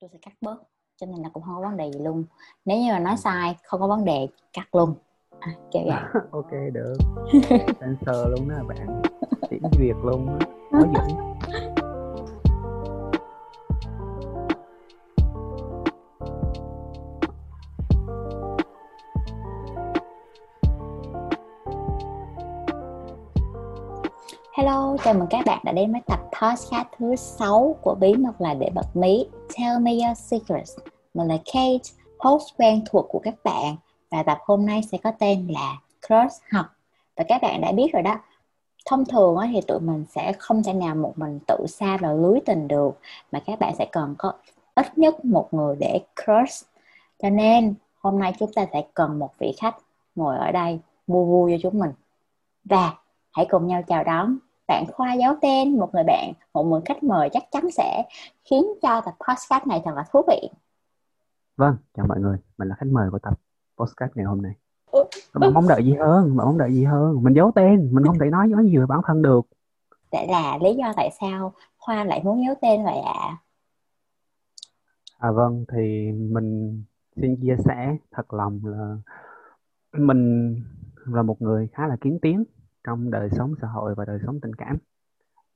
tôi sẽ cắt bớt cho nên là cũng không có vấn đề gì luôn. Nếu như mà nói sai không có vấn đề cắt luôn. À, kiểu vậy. Ok được. Censor luôn đó bạn. Tiếng việt luôn. Đó. nói dũng Hello, chào mừng các bạn đã đến với tập podcast thứ 6 của Bí mật là để bật mí Tell me your secrets. Mình là Kate, host quen thuộc của các bạn và tập hôm nay sẽ có tên là cross học. Và các bạn đã biết rồi đó, thông thường thì tụi mình sẽ không thể nào một mình tự xa vào lưới tình được mà các bạn sẽ cần có ít nhất một người để cross Cho nên hôm nay chúng ta sẽ cần một vị khách ngồi ở đây mua vui cho chúng mình. Và hãy cùng nhau chào đón bạn Khoa giáo tên, một người bạn, một người khách mời chắc chắn sẽ khiến cho tập podcast này thật là thú vị. Vâng, chào mọi người, mình là khách mời của tập podcast ngày hôm nay. Bạn mong đợi gì hơn, bạn mong đợi gì hơn? Mình giấu tên, mình không thể nói nói gì về bản thân được. Để là lý do tại sao Khoa lại muốn giấu tên vậy ạ? À? à vâng, thì mình xin chia sẻ thật lòng là mình là một người khá là kiến tiếng trong đời sống xã hội và đời sống tình cảm.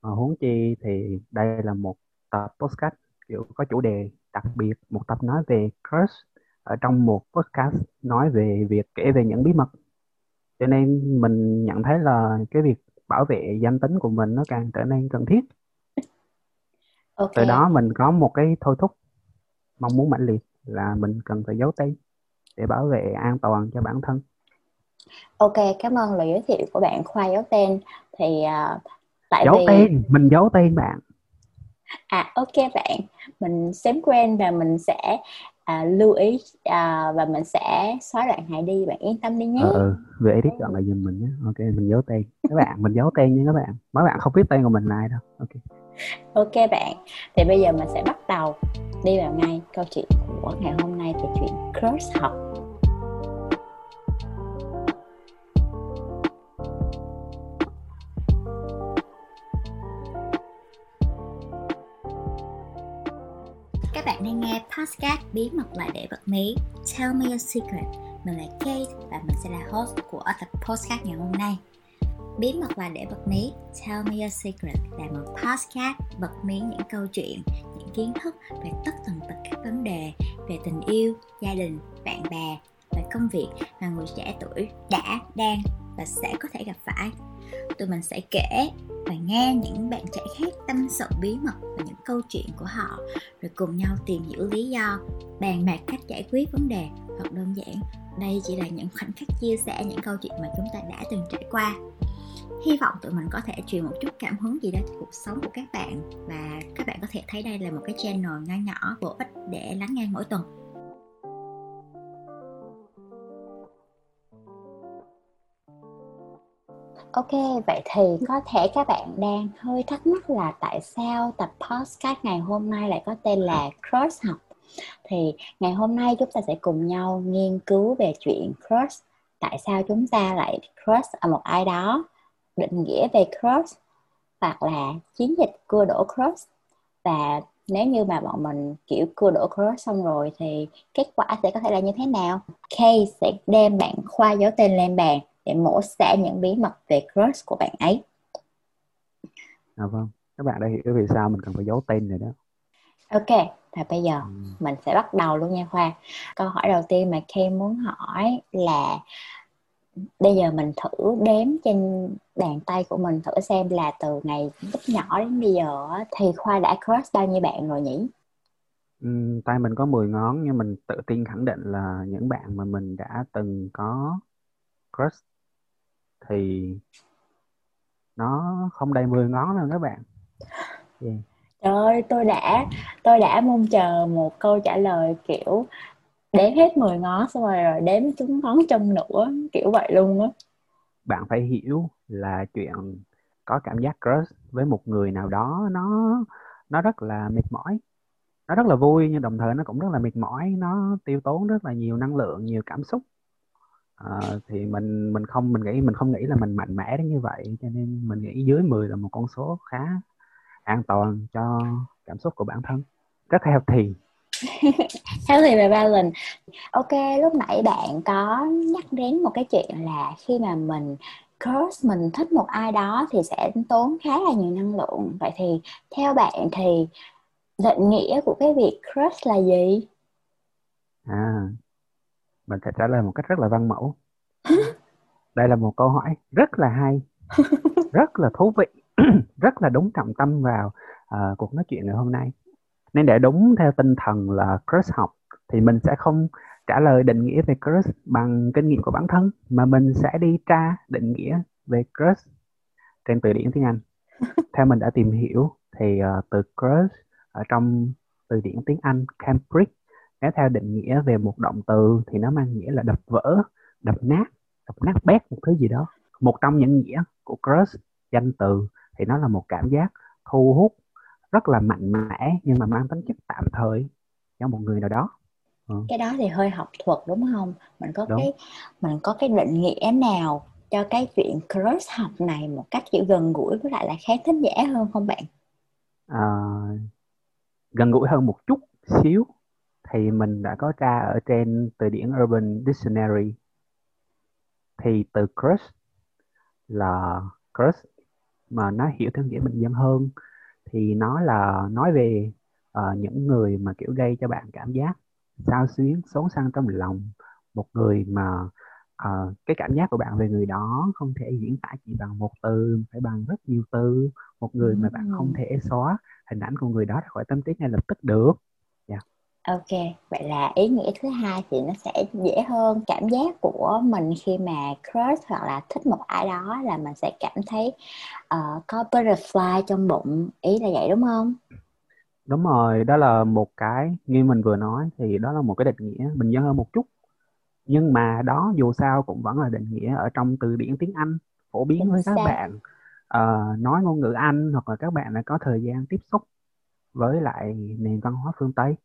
À, huống chi thì đây là một tập podcast kiểu có chủ đề đặc biệt một tập nói về crush. Ở trong một podcast nói về việc kể về những bí mật. Cho nên mình nhận thấy là cái việc bảo vệ danh tính của mình nó càng trở nên cần thiết. Okay. từ đó mình có một cái thôi thúc mong muốn mãnh liệt là mình cần phải giấu tên để bảo vệ an toàn cho bản thân Ok, cảm ơn lời giới thiệu của bạn Khoa giấu tên. Thì uh, tại giấu vì tên, mình giấu tên bạn. À ok bạn, mình xém quen và mình sẽ à, lưu ý à, và mình sẽ xóa đoạn này đi bạn yên tâm đi nhé. Ừ, về edit đoạn này giùm mình nhé. Ok, mình giấu tên. Các bạn, mình giấu tên nha các bạn. Mấy bạn không biết tên của mình là ai đâu. Ok. Ok bạn, thì bây giờ mình sẽ bắt đầu đi vào ngay câu chuyện của ngày hôm nay về chuyện crush học nghe podcast Bí mật lại để bật mí. Tell me your secret. Mình là Kate và mình sẽ là host của tập podcast ngày hôm nay. Bí mật là để bật mí. Tell me your secret. Là một podcast bật mí những câu chuyện, những kiến thức về tất tần tật các vấn đề về tình yêu, gia đình, bạn bè về công việc mà người trẻ tuổi đã, đang và sẽ có thể gặp phải. Tụi mình sẽ kể và nghe những bạn trẻ khác tâm sự bí mật và những câu chuyện của họ, rồi cùng nhau tìm hiểu lý do, bàn bạc cách giải quyết vấn đề hoặc đơn giản, đây chỉ là những khoảnh khắc chia sẻ những câu chuyện mà chúng ta đã từng trải qua. Hy vọng tụi mình có thể truyền một chút cảm hứng gì đó cho cuộc sống của các bạn, và các bạn có thể thấy đây là một cái channel nho nhỏ bổ ích để lắng nghe mỗi tuần. Ok, vậy thì có thể các bạn đang hơi thắc mắc là tại sao tập podcast ngày hôm nay lại có tên là Cross học. Thì ngày hôm nay chúng ta sẽ cùng nhau nghiên cứu về chuyện cross. Tại sao chúng ta lại cross ở một ai đó, định nghĩa về cross hoặc là chiến dịch cưa đổ cross và nếu như mà bọn mình kiểu cưa đổ cross xong rồi thì kết quả sẽ có thể là như thế nào? Kay sẽ đem bạn khoa dấu tên lên bàn để mổ xẻ những bí mật về crush của bạn ấy. À vâng. Các bạn đã hiểu vì sao mình cần phải giấu tên rồi đó. Ok và bây giờ ừ. mình sẽ bắt đầu luôn nha khoa. Câu hỏi đầu tiên mà Kay muốn hỏi là bây giờ mình thử đếm trên bàn tay của mình thử xem là từ ngày lúc nhỏ đến bây giờ thì khoa đã crush bao nhiêu bạn rồi nhỉ? Ừ, tay mình có 10 ngón nhưng mình tự tin khẳng định là những bạn mà mình đã từng có crush thì nó không đầy 10 ngón đâu các bạn. Yeah. Trời ơi, tôi đã tôi đã mong chờ một câu trả lời kiểu đếm hết 10 ngón xong rồi rồi đếm chúng ngón chân nữa kiểu vậy luôn á. Bạn phải hiểu là chuyện có cảm giác crush với một người nào đó nó nó rất là mệt mỏi. Nó rất là vui nhưng đồng thời nó cũng rất là mệt mỏi. Nó tiêu tốn rất là nhiều năng lượng nhiều cảm xúc Ờ, thì mình mình không mình nghĩ mình không nghĩ là mình mạnh mẽ đến như vậy cho nên mình nghĩ dưới 10 là một con số khá an toàn cho cảm xúc của bản thân. Rất healthy. Healthy và balance ok lúc nãy bạn có nhắc đến một cái chuyện là khi mà mình crush mình thích một ai đó thì sẽ tốn khá là nhiều năng lượng. Vậy thì theo bạn thì định nghĩa của cái việc crush là gì? À mình sẽ trả lời một cách rất là văn mẫu đây là một câu hỏi rất là hay rất là thú vị rất là đúng trọng tâm vào uh, cuộc nói chuyện ngày hôm nay nên để đúng theo tinh thần là crush học thì mình sẽ không trả lời định nghĩa về crush bằng kinh nghiệm của bản thân mà mình sẽ đi tra định nghĩa về crush trên từ điển tiếng Anh. Theo mình đã tìm hiểu thì uh, từ crush ở trong từ điển tiếng Anh Cambridge nếu theo định nghĩa về một động từ thì nó mang nghĩa là đập vỡ, đập nát, đập nát bét một thứ gì đó. Một trong những nghĩa của crush danh từ thì nó là một cảm giác thu hút rất là mạnh mẽ nhưng mà mang tính chất tạm thời cho một người nào đó ừ. cái đó thì hơi học thuật đúng không mình có đúng. cái mình có cái định nghĩa nào cho cái chuyện crush học này một cách kiểu gần gũi với lại là khá thính giả hơn không bạn à, gần gũi hơn một chút xíu thì mình đã có tra ở trên từ điển Urban Dictionary. Thì từ crush là crush mà nó hiểu theo nghĩa bình dân hơn. Thì nó là nói về uh, những người mà kiểu gây cho bạn cảm giác sao xuyến xốn sang trong lòng. Một người mà uh, cái cảm giác của bạn về người đó không thể diễn tả chỉ bằng một từ phải bằng rất nhiều từ. Một người mà bạn không thể xóa hình ảnh của người đó ra khỏi tâm trí ngay lập tức được Ok, vậy là ý nghĩa thứ hai thì nó sẽ dễ hơn. Cảm giác của mình khi mà crush hoặc là thích một ai đó là mình sẽ cảm thấy uh, có butterfly trong bụng, ý là vậy đúng không? Đúng rồi, đó là một cái như mình vừa nói thì đó là một cái định nghĩa bình dân hơn một chút. Nhưng mà đó dù sao cũng vẫn là định nghĩa ở trong từ điển tiếng Anh phổ biến Chính với các bạn. Uh, nói ngôn ngữ Anh hoặc là các bạn đã có thời gian tiếp xúc với lại nền văn hóa phương Tây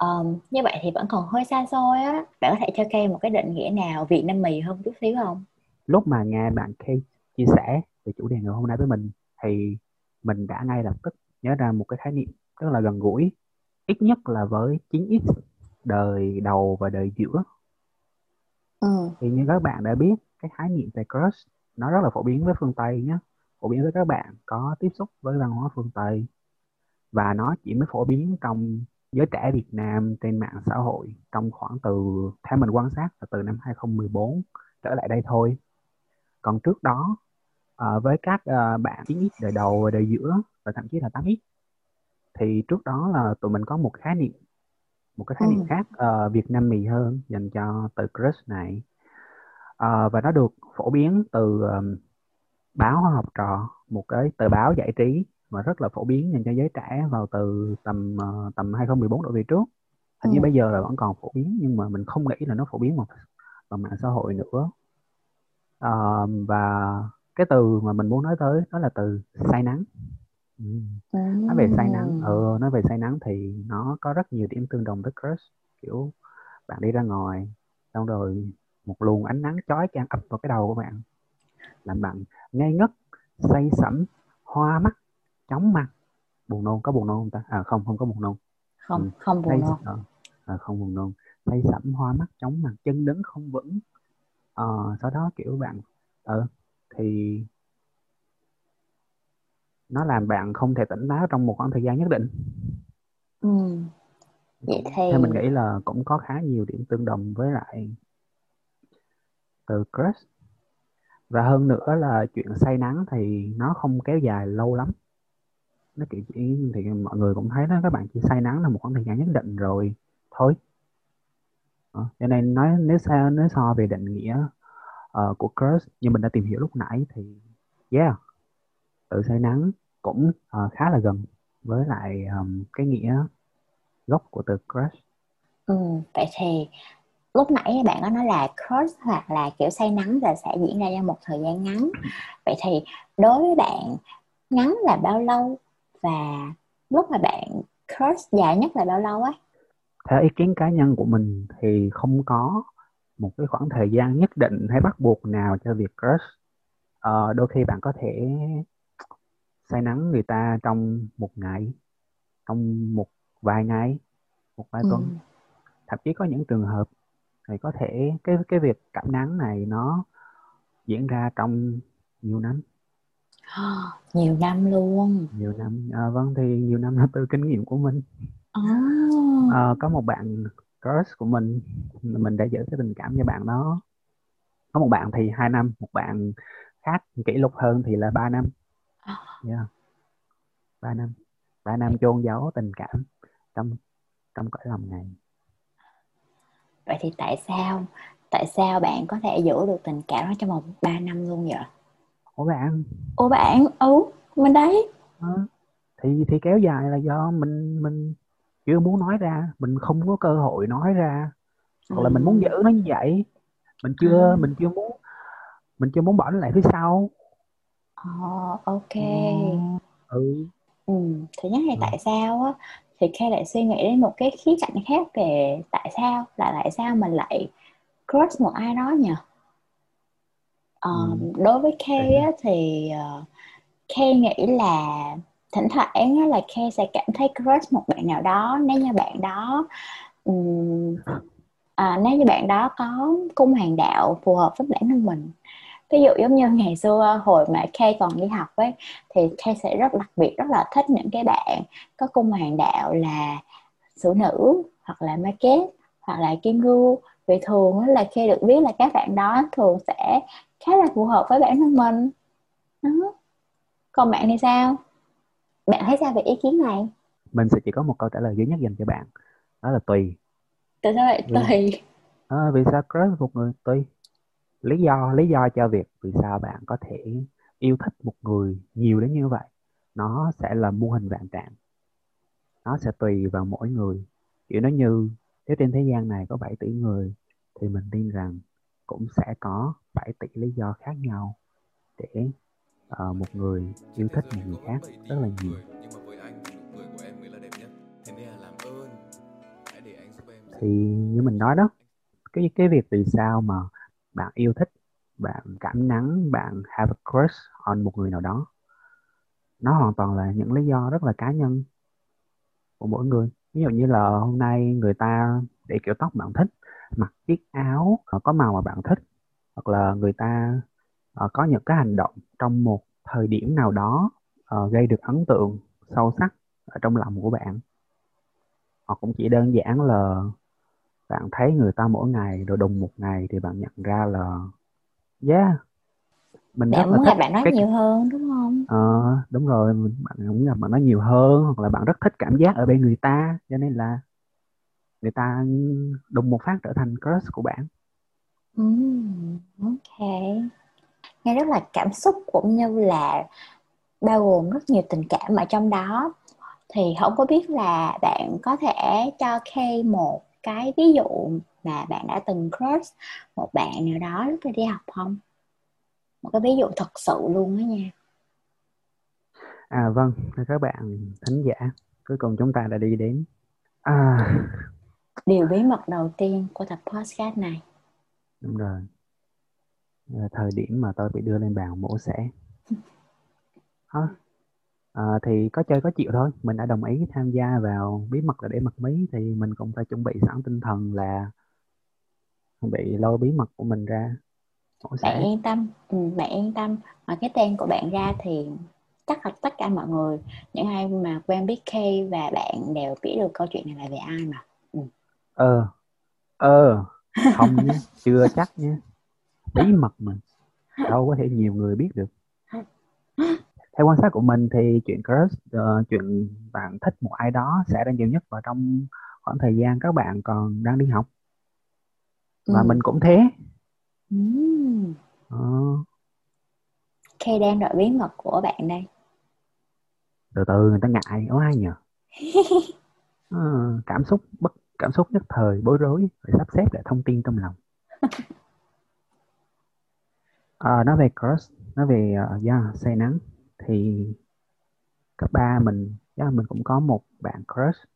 um, như vậy thì vẫn còn hơi xa xôi á. Bạn có thể cho Kay một cái định nghĩa nào Việt Nam mì hơn chút xíu không? Lúc mà nghe bạn Kay chia sẻ về chủ đề ngày hôm nay với mình thì mình đã ngay lập tức nhớ ra một cái khái niệm rất là gần gũi ít nhất là với 9x đời đầu và đời giữa. Ừ. thì như các bạn đã biết cái khái niệm về crush nó rất là phổ biến với phương Tây nhé phổ biến với các bạn có tiếp xúc với văn hóa phương Tây và nó chỉ mới phổ biến trong giới trẻ Việt Nam trên mạng xã hội trong khoảng từ theo mình quan sát là từ năm 2014 trở lại đây thôi. Còn trước đó uh, với các uh, bạn 9x đời đầu và đời giữa và thậm chí là 8x thì trước đó là tụi mình có một khái niệm một cái khái niệm ừ. khác uh, Việt Nam mì hơn dành cho từ crush này. Uh, và nó được phổ biến từ um, báo học trò một cái tờ báo giải trí mà rất là phổ biến dành cho giới trẻ vào từ tầm uh, tầm 2014 độ về trước. Hình ừ. như bây giờ là vẫn còn phổ biến nhưng mà mình không nghĩ là nó phổ biến bằng, bằng mạng xã hội nữa. Uh, và cái từ mà mình muốn nói tới đó là từ say nắng. Ừ. nói về say nắng ừ, nói về say nắng thì nó có rất nhiều điểm tương đồng với crush. Kiểu bạn đi ra ngoài xong rồi một luồng ánh nắng chói chang ập vào cái đầu của bạn làm bạn ngây ngất say sẩm hoa mắt chóng mặt. Buồn nôn có buồn nôn không ta? À không không có buồn nôn. Không ừ. không buồn nôn. à, à, không buồn nôn. Tay sẫm hoa mắt chóng mặt chân đứng không vững. À, sau đó kiểu bạn ờ thì nó làm bạn không thể tỉnh táo trong một khoảng thời gian nhất định. Ừ. vậy thì Theo mình nghĩ là cũng có khá nhiều điểm tương đồng với lại từ crush. Và hơn nữa là chuyện say nắng thì nó không kéo dài lâu lắm nó kiểu chỉ thì mọi người cũng thấy đó các bạn chỉ say nắng là một khoảng thời gian nhất định rồi thôi. Ờ, cho nên nói nếu sao nếu so về định nghĩa uh, của curse như mình đã tìm hiểu lúc nãy thì yeah tự say nắng cũng uh, khá là gần với lại um, cái nghĩa gốc của từ crush ừ, vậy thì lúc nãy bạn có nói là crush hoặc là kiểu say nắng là sẽ diễn ra trong một thời gian ngắn. Vậy thì đối với bạn ngắn là bao lâu? Và lúc mà bạn crush dài nhất là bao lâu ấy theo ý kiến cá nhân của mình thì không có một cái khoảng thời gian nhất định hay bắt buộc nào cho việc crush ờ, đôi khi bạn có thể say nắng người ta trong một ngày trong một vài ngày một vài tuần. Ừ. thậm chí có những trường hợp thì có thể cái cái việc cảm nắng này nó diễn ra trong nhiều năm nhiều năm luôn. Nhiều năm. À, vâng thì nhiều năm là từ kinh nghiệm của mình. Oh. à, có một bạn crush của mình mình đã giữ cái tình cảm cho bạn đó. Có một bạn thì hai năm một bạn khác kỷ lục hơn thì là 3 năm. Yeah. Dạ. 3 năm. 3 năm chôn giấu tình cảm trong trong cõi lòng này. Vậy thì tại sao tại sao bạn có thể giữ được tình cảm đó trong vòng 3 năm luôn vậy ủa bạn ủa bạn ừ mình đấy. À, thì thì kéo dài là do mình mình chưa muốn nói ra mình không có cơ hội nói ra. Hoặc ừ. là mình muốn giữ nó như vậy. Mình chưa ừ. mình chưa muốn mình chưa muốn bỏ nó lại phía sau. Oh, ok. Ừ. Ừ. Thứ nhất là ừ. tại sao á thì Kay lại suy nghĩ đến một cái khía cạnh khác về tại sao là tại sao mình lại crush một ai đó nhỉ ừ. đối với Kay á, thì uh, Kay nghĩ là thỉnh thoảng á, là Kay sẽ cảm thấy crush một bạn nào đó. Nếu như bạn đó um, à, nếu như bạn đó có cung hoàng đạo phù hợp với bản thân mình. Ví dụ giống như ngày xưa hồi mà Kay còn đi học ấy thì Kay sẽ rất đặc biệt rất là thích những cái bạn có cung hoàng đạo là xử nữ hoặc là market hoặc là kim gu vì thường là khi được biết là các bạn đó thường sẽ khá là phù hợp với bản thân mình. Đó. còn bạn thì sao? Bạn thấy sao về ý kiến này? Mình sẽ chỉ có một câu trả lời duy nhất dành cho bạn đó là tùy. Tại sao lại tùy? À, vì sao crush một người tùy? Lý do lý do cho việc vì sao bạn có thể yêu thích một người nhiều đến như vậy nó sẽ là mô hình vạn trạng. Nó sẽ tùy vào mỗi người. Kiểu nó như nếu trên thế gian này có 7 tỷ người thì mình tin rằng cũng sẽ có 7 tỷ lý do khác nhau để uh, một người yêu thích một người khác rất là nhiều. Thì như mình nói đó cái cái việc vì sao mà bạn yêu thích bạn cảm nắng bạn have a crush on một người nào đó nó hoàn toàn là những lý do rất là cá nhân của mỗi người. Ví dụ như là hôm nay người ta để kiểu tóc bạn thích mặc chiếc áo có màu mà bạn thích hoặc là người ta uh, có những cái hành động trong một thời điểm nào đó uh, gây được ấn tượng sâu sắc ở trong lòng của bạn. Hoặc cũng chỉ đơn giản là bạn thấy người ta mỗi ngày rồi đùng một ngày thì bạn nhận ra là yeah mình bạn rất muốn là bạn nói cái... nhiều hơn đúng không? Ờ đúng rồi bạn muốn gặp bạn nói nhiều hơn hoặc là bạn rất thích cảm giác ở bên người ta cho nên là người ta đùng một phát trở thành crush của bạn. Mm, ok. Nghe rất là cảm xúc cũng như là bao gồm rất nhiều tình cảm ở trong đó. Thì không có biết là bạn có thể cho Kay một cái ví dụ mà bạn đã từng crush một bạn nào đó lúc đi học không? Một cái ví dụ thật sự luôn đó nha. À vâng các bạn thính giả cuối cùng chúng ta đã đi đến à... điều bí mật đầu tiên của tập podcast này. Đúng rồi. Là thời điểm mà tôi bị đưa lên bàn mổ xẻ. À, à, thì có chơi có chịu thôi. Mình đã đồng ý tham gia vào bí mật là để mật mí thì mình cũng phải chuẩn bị sẵn tinh thần là bị lôi bí mật của mình ra bạn yên tâm. Ừ, bạn yên tâm. Mà cái tên của bạn ra thì chắc là tất cả mọi người những ai mà quen biết Kay và bạn đều biết được câu chuyện này là về ai mà. Ờ. Ờ. Không nhé chưa chắc nhé bí mật mà. Đâu có thể nhiều người biết được. Theo quan sát của mình thì chuyện crush uh, chuyện bạn thích một ai đó sẽ ra nhiều nhất vào trong khoảng thời gian các bạn còn đang đi học. Và ừ. mình cũng thế. Ừ. uh. Kay đang đợi bí mật của bạn đây. Từ từ người ta ngại có ai nhờ. Uh, cảm xúc bất cảm xúc nhất thời bối rối phải sắp xếp lại thông tin trong lòng. À, nói về crush nói về uh, yeah, say nắng thì cấp 3 mình yeah, mình cũng có một bạn crush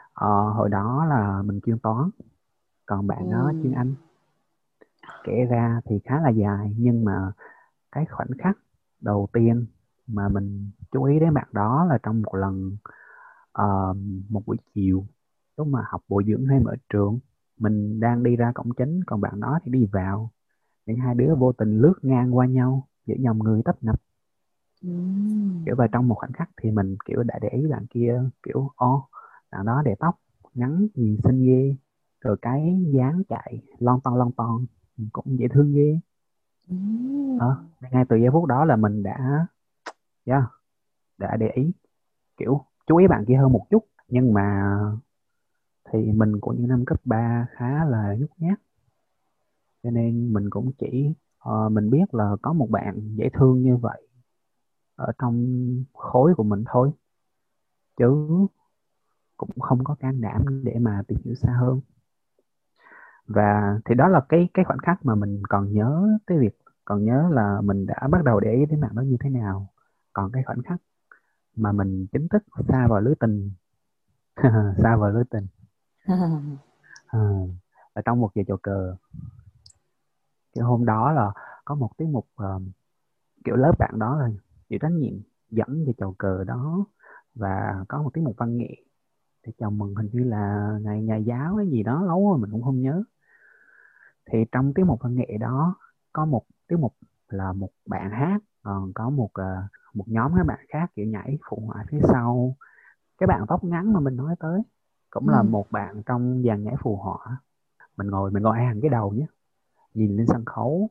uh, hồi đó là mình chuyên toán còn bạn ừ. đó chuyên anh. Kể ra thì khá là dài nhưng mà cái khoảnh khắc đầu tiên mà mình chú ý đến bạn đó là trong một lần uh, một buổi chiều lúc mà học bồi dưỡng thêm ở trường mình đang đi ra cổng chính còn bạn đó thì đi vào những hai đứa vô tình lướt ngang qua nhau giữa dòng người tấp nập Ừm. kiểu và trong một khoảnh khắc thì mình kiểu đã để ý bạn kia kiểu ô bạn đó để tóc ngắn nhìn xinh ghê rồi cái dáng chạy lon ton lon ton cũng dễ thương ghê Ừm. ờ ngay từ giây phút đó là mình đã yeah, đã để ý kiểu chú ý bạn kia hơn một chút nhưng mà thì mình của những năm cấp 3 khá là nhút nhát. Cho nên mình cũng chỉ uh, mình biết là có một bạn dễ thương như vậy ở trong khối của mình thôi. Chứ cũng không có can đảm để mà tìm hiểu xa hơn. Và thì đó là cái cái khoảnh khắc mà mình còn nhớ cái việc còn nhớ là mình đã bắt đầu để ý đến bạn đó như thế nào. Còn cái khoảnh khắc mà mình chính thức xa vào lưới tình. Xa vào lưới tình. Ừ. à, ở trong một giờ chầu cờ cái hôm đó là có một tiết mục uh, kiểu lớp bạn đó là chịu trách nhiệm dẫn về chầu cờ đó và có một tiết mục văn nghệ. Để chào mừng hình như là ngày nhà giáo hay gì đó lâu rồi mình cũng không nhớ. Thì trong tiết mục văn nghệ đó có một tiết mục là một bạn hát còn có một uh, một nhóm các bạn khác kiểu nhảy phụ họa phía sau. Cái bạn tóc ngắn mà mình nói tới cũng là Ừ. một bạn trong dàn nhảy phù họa mình ngồi mình ngồi hàng cái đầu nhé. Nhìn lên sân khấu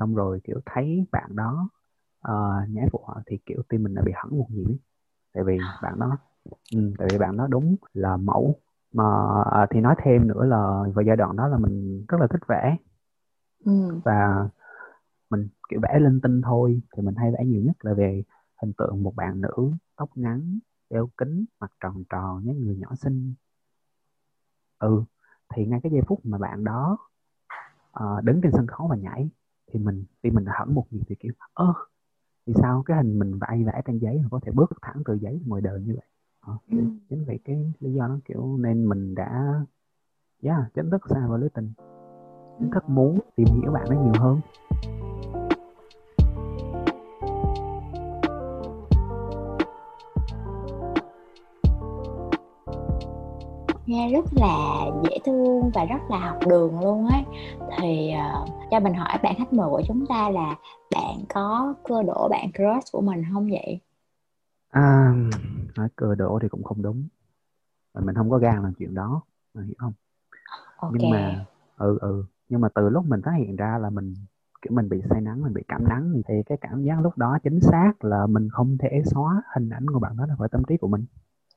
xong rồi kiểu thấy bạn đó uh, nhảy phù họa thì kiểu tim mình đã bị hẳn một nhịp tại vì bạn đó ừ, tại vì bạn đó đúng là mẫu. Mà à, thì nói thêm nữa là vào giai đoạn đó là mình rất là thích vẽ. Ừ. và mình kiểu vẽ linh tinh thôi thì mình hay vẽ nhiều nhất là về hình tượng một bạn nữ tóc ngắn đeo kính mặt tròn tròn nhớ người nhỏ xinh ừ thì ngay cái giây phút mà bạn đó ờ, đứng trên sân khấu và nhảy thì mình thì mình hẳn một nhịp thì kiểu ơ vì sao cái hình mình vẽ vẽ trên giấy mà có thể bước thẳng từ giấy ngoài đời như vậy? Ờ, Ừ. chính vì cái lý do đó kiểu nên mình đã yeah, chính thức xa vào lưới tình chính thức muốn tìm hiểu bạn ấy nhiều hơn nghe rất là dễ thương và rất là học đường luôn ấy. Thì ờ, cho mình hỏi bạn khách mời của chúng ta là bạn có cơ đổ bạn crush của mình không vậy? À, nói cơ đổ thì cũng không đúng. Mình không có gan làm chuyện đó hiểu không? Ok. Nhưng mà ừ ừ nhưng mà từ lúc mình phát hiện ra là mình kiểu mình bị say nắng mình bị cảm nắng thì cái cảm giác lúc đó chính xác là mình không thể xóa hình ảnh của bạn đó ra khỏi tâm trí của mình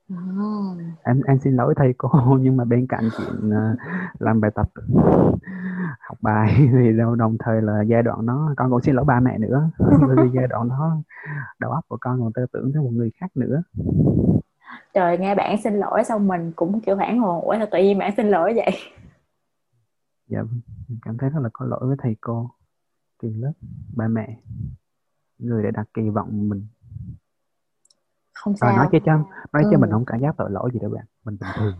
Ồ. em em xin lỗi thầy cô nhưng mà bên cạnh chuyện ờ, làm bài tập học bài thì đâu đồng thời là giai đoạn đó con cũng xin lỗi ba mẹ nữa bởi vì giai đoạn đó đầu óc của con còn tư tưởng tới một người khác nữa. Trời nghe bạn xin lỗi xong mình cũng kiểu hoảng hồn ủa sao tự nhiên bạn xin lỗi vậy? Dạ mình cảm thấy rất là có lỗi với thầy cô trường lớp ba mẹ người đã đặt kỳ vọng mình không sao nói chứ cho nói Ừ. mình không cảm giác tội lỗi gì đâu bạn mình bình thường.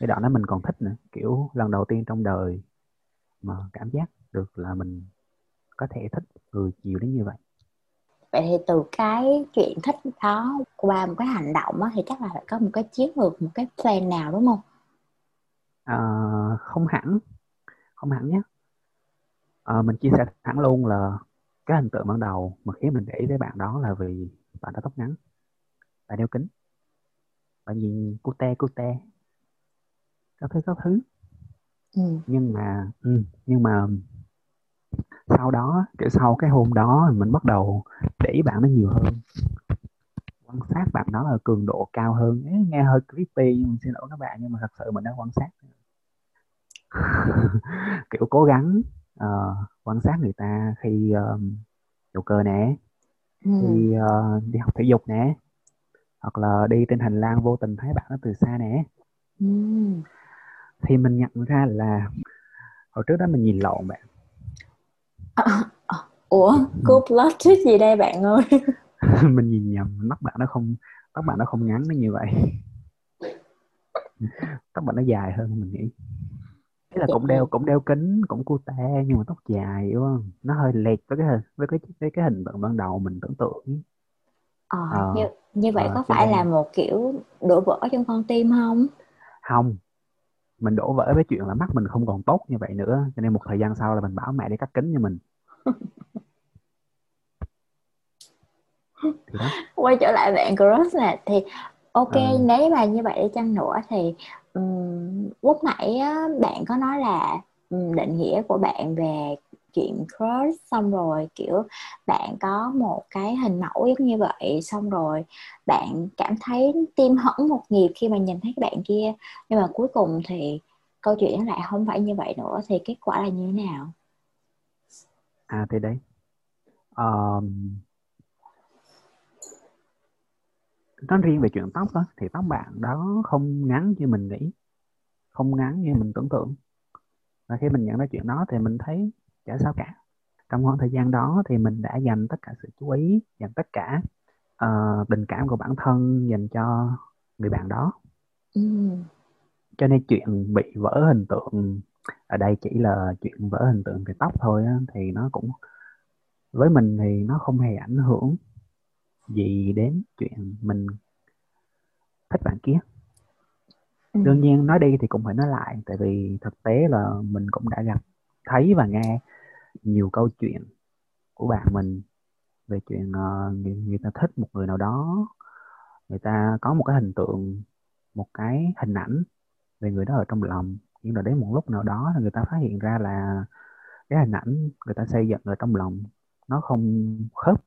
Cái đoạn đó mình còn thích nữa kiểu lần đầu tiên trong đời mà cảm giác được là mình có thể thích người nhiều đến như vậy. Vậy thì từ cái chuyện thích đó qua một cái hành động á, thì chắc là phải có một cái chiến lược một cái plan nào đúng không? À, không hẳn không hẳn nhé. À, mình chia sẻ thẳng luôn là cái hình tượng ban đầu mà khiến mình để ý tới bạn đó là vì bạn có tóc ngắn. Bạn đeo kính. Bạn nhìn cute cute các thứ các thứ. Ừ. nhưng mà ừ, nhưng mà sau đó kiểu sau cái hôm đó mình bắt đầu để ý bạn nó nhiều hơn. Quan sát bạn đó ở cường độ cao hơn. Ế, nghe hơi creepy nhưng mình xin lỗi các bạn nhưng mà thật sự mình đã quan sát. Kiểu cố gắng ờ, quan sát người ta khi uh, nhậu cờ nè Ừ. khi ờ, đi học thể dục nè hoặc là đi trên hành lang vô tình thấy bạn đó từ xa nè. Ừ. thì mình nhận ra là hồi trước đó mình nhìn lộn bạn. Ủa cô plot twist gì đây bạn ơi? Mình nhìn nhầm tóc bạn nó không tóc bạn nó không ngắn đến như vậy. Tóc bạn nó dài hơn mình nghĩ Thế là cũng đeo cũng đeo kính cũng cute nhưng mà tóc dài đúng không? Nó hơi lệch với cái hình với cái với cái hình tượng ban đầu mình tưởng tượng ờ, Ờ, như như vậy ờ, có phải là một kiểu đổ vỡ trong con tim không? Không. Mình đổ vỡ với chuyện là mắt mình không còn tốt như vậy nữa cho nên một thời gian sau là mình bảo mẹ đi cắt kính cho mình. Quay trở lại bạn crush nè thì ok ờ, nếu mà như vậy đi chăng nữa thì um, lúc nãy á, bạn có nói là ừ, định nghĩa của bạn về chuyện crush xong rồi kiểu bạn có một cái hình mẫu giống như vậy xong rồi bạn cảm thấy tim hẫng một nhịp khi mà nhìn thấy cái bạn kia. Nhưng mà cuối cùng thì câu chuyện lại không phải như vậy nữa thì kết quả là như thế nào? À thì đấy. Um, nói riêng về chuyện tóc đó thì tóc bạn đó không ngắn như mình nghĩ. Không ngắn như mình tưởng tượng. Và khi mình nhận ra chuyện đó thì mình thấy chả sao cả. Trong khoảng thời gian đó thì mình đã dành tất cả sự chú ý dành tất cả ờ, tình cảm của bản thân dành cho người bạn đó. Ừ. Cho nên chuyện bị vỡ hình tượng ở đây chỉ là chuyện vỡ hình tượng về tóc thôi á, thì nó cũng với mình thì nó không hề ảnh hưởng gì đến chuyện mình thích bạn kia. Ừ. Đương nhiên nói đi thì cũng phải nói lại tại vì thực tế là mình cũng đã gặp thấy và nghe nhiều câu chuyện của bạn mình về chuyện ờ, người, người ta thích một người nào đó. Người ta có một cái hình tượng một cái hình ảnh về người đó ở trong lòng. Nhưng là đến một lúc nào đó thì người ta phát hiện ra là cái hình ảnh người ta xây dựng ở trong lòng nó không khớp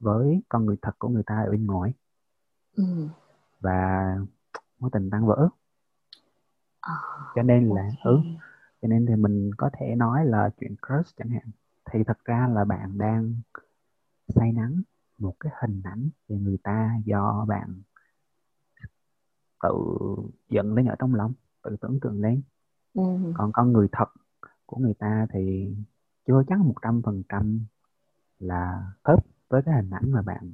với con người thật của người ta ở bên ngoài. Ừ. Và mối tình tan vỡ. Ờ, cho nên là ok. ừ cho nên thì mình có thể nói là chuyện crush chẳng hạn. Thì thật ra là bạn đang say nắng một cái hình ảnh về người ta do bạn tự dựng lên ở trong lòng tự tưởng tượng lên. Ừ. Còn con người thật của người ta thì chưa chắc một trăm phần trăm là khớp với cái hình ảnh mà bạn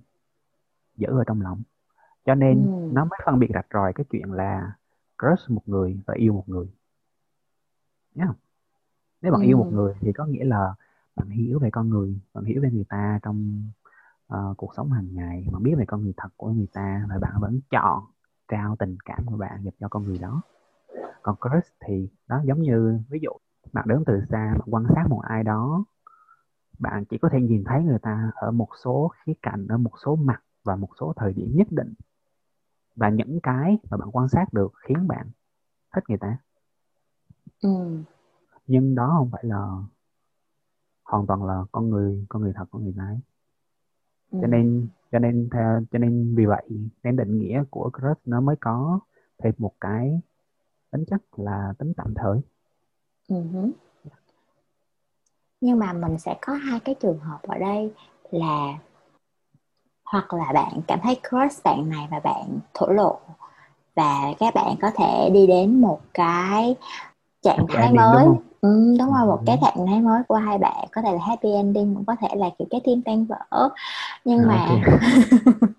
giữ ở trong lòng. Cho ừ. nên nó mới phân biệt rạch ròi cái chuyện là crush một người và yêu một người. Nhé nếu bạn yêu một ừ. người thì có nghĩa là bạn hiểu về con người bạn hiểu về người ta trong ờ, cuộc sống hàng ngày bạn biết về con người thật của người ta và bạn vẫn chọn trao tình cảm của bạn dành cho con người đó. Còn crush thì đó giống như ví dụ bạn đứng từ xa bạn quan sát một ai đó bạn chỉ có thể nhìn thấy người ta ở một số khía cạnh ở một số mặt và một số thời điểm nhất định. Và những cái mà bạn quan sát được khiến bạn thích người ta. Ừ. Nhưng đó không phải là hoàn toàn là con người con người thật của người ấy. ừ. Cho nên cho nên theo cho nên vì vậy nên định nghĩa của crush nó mới có thêm một cái tính chất là tính tạm thời. Hứ. Nhưng mà mình sẽ có hai cái trường hợp ở đây là hoặc là bạn cảm thấy crush bạn này và bạn thổ lộ. Và các bạn có thể đi đến một cái trạng thái đúng mới. không? Ừ, đúng rồi một cái ừ. trạng thái mới của hai bạn. Có thể là happy ending cũng có thể là kiểu cái tim tan vỡ. Nhưng à, mà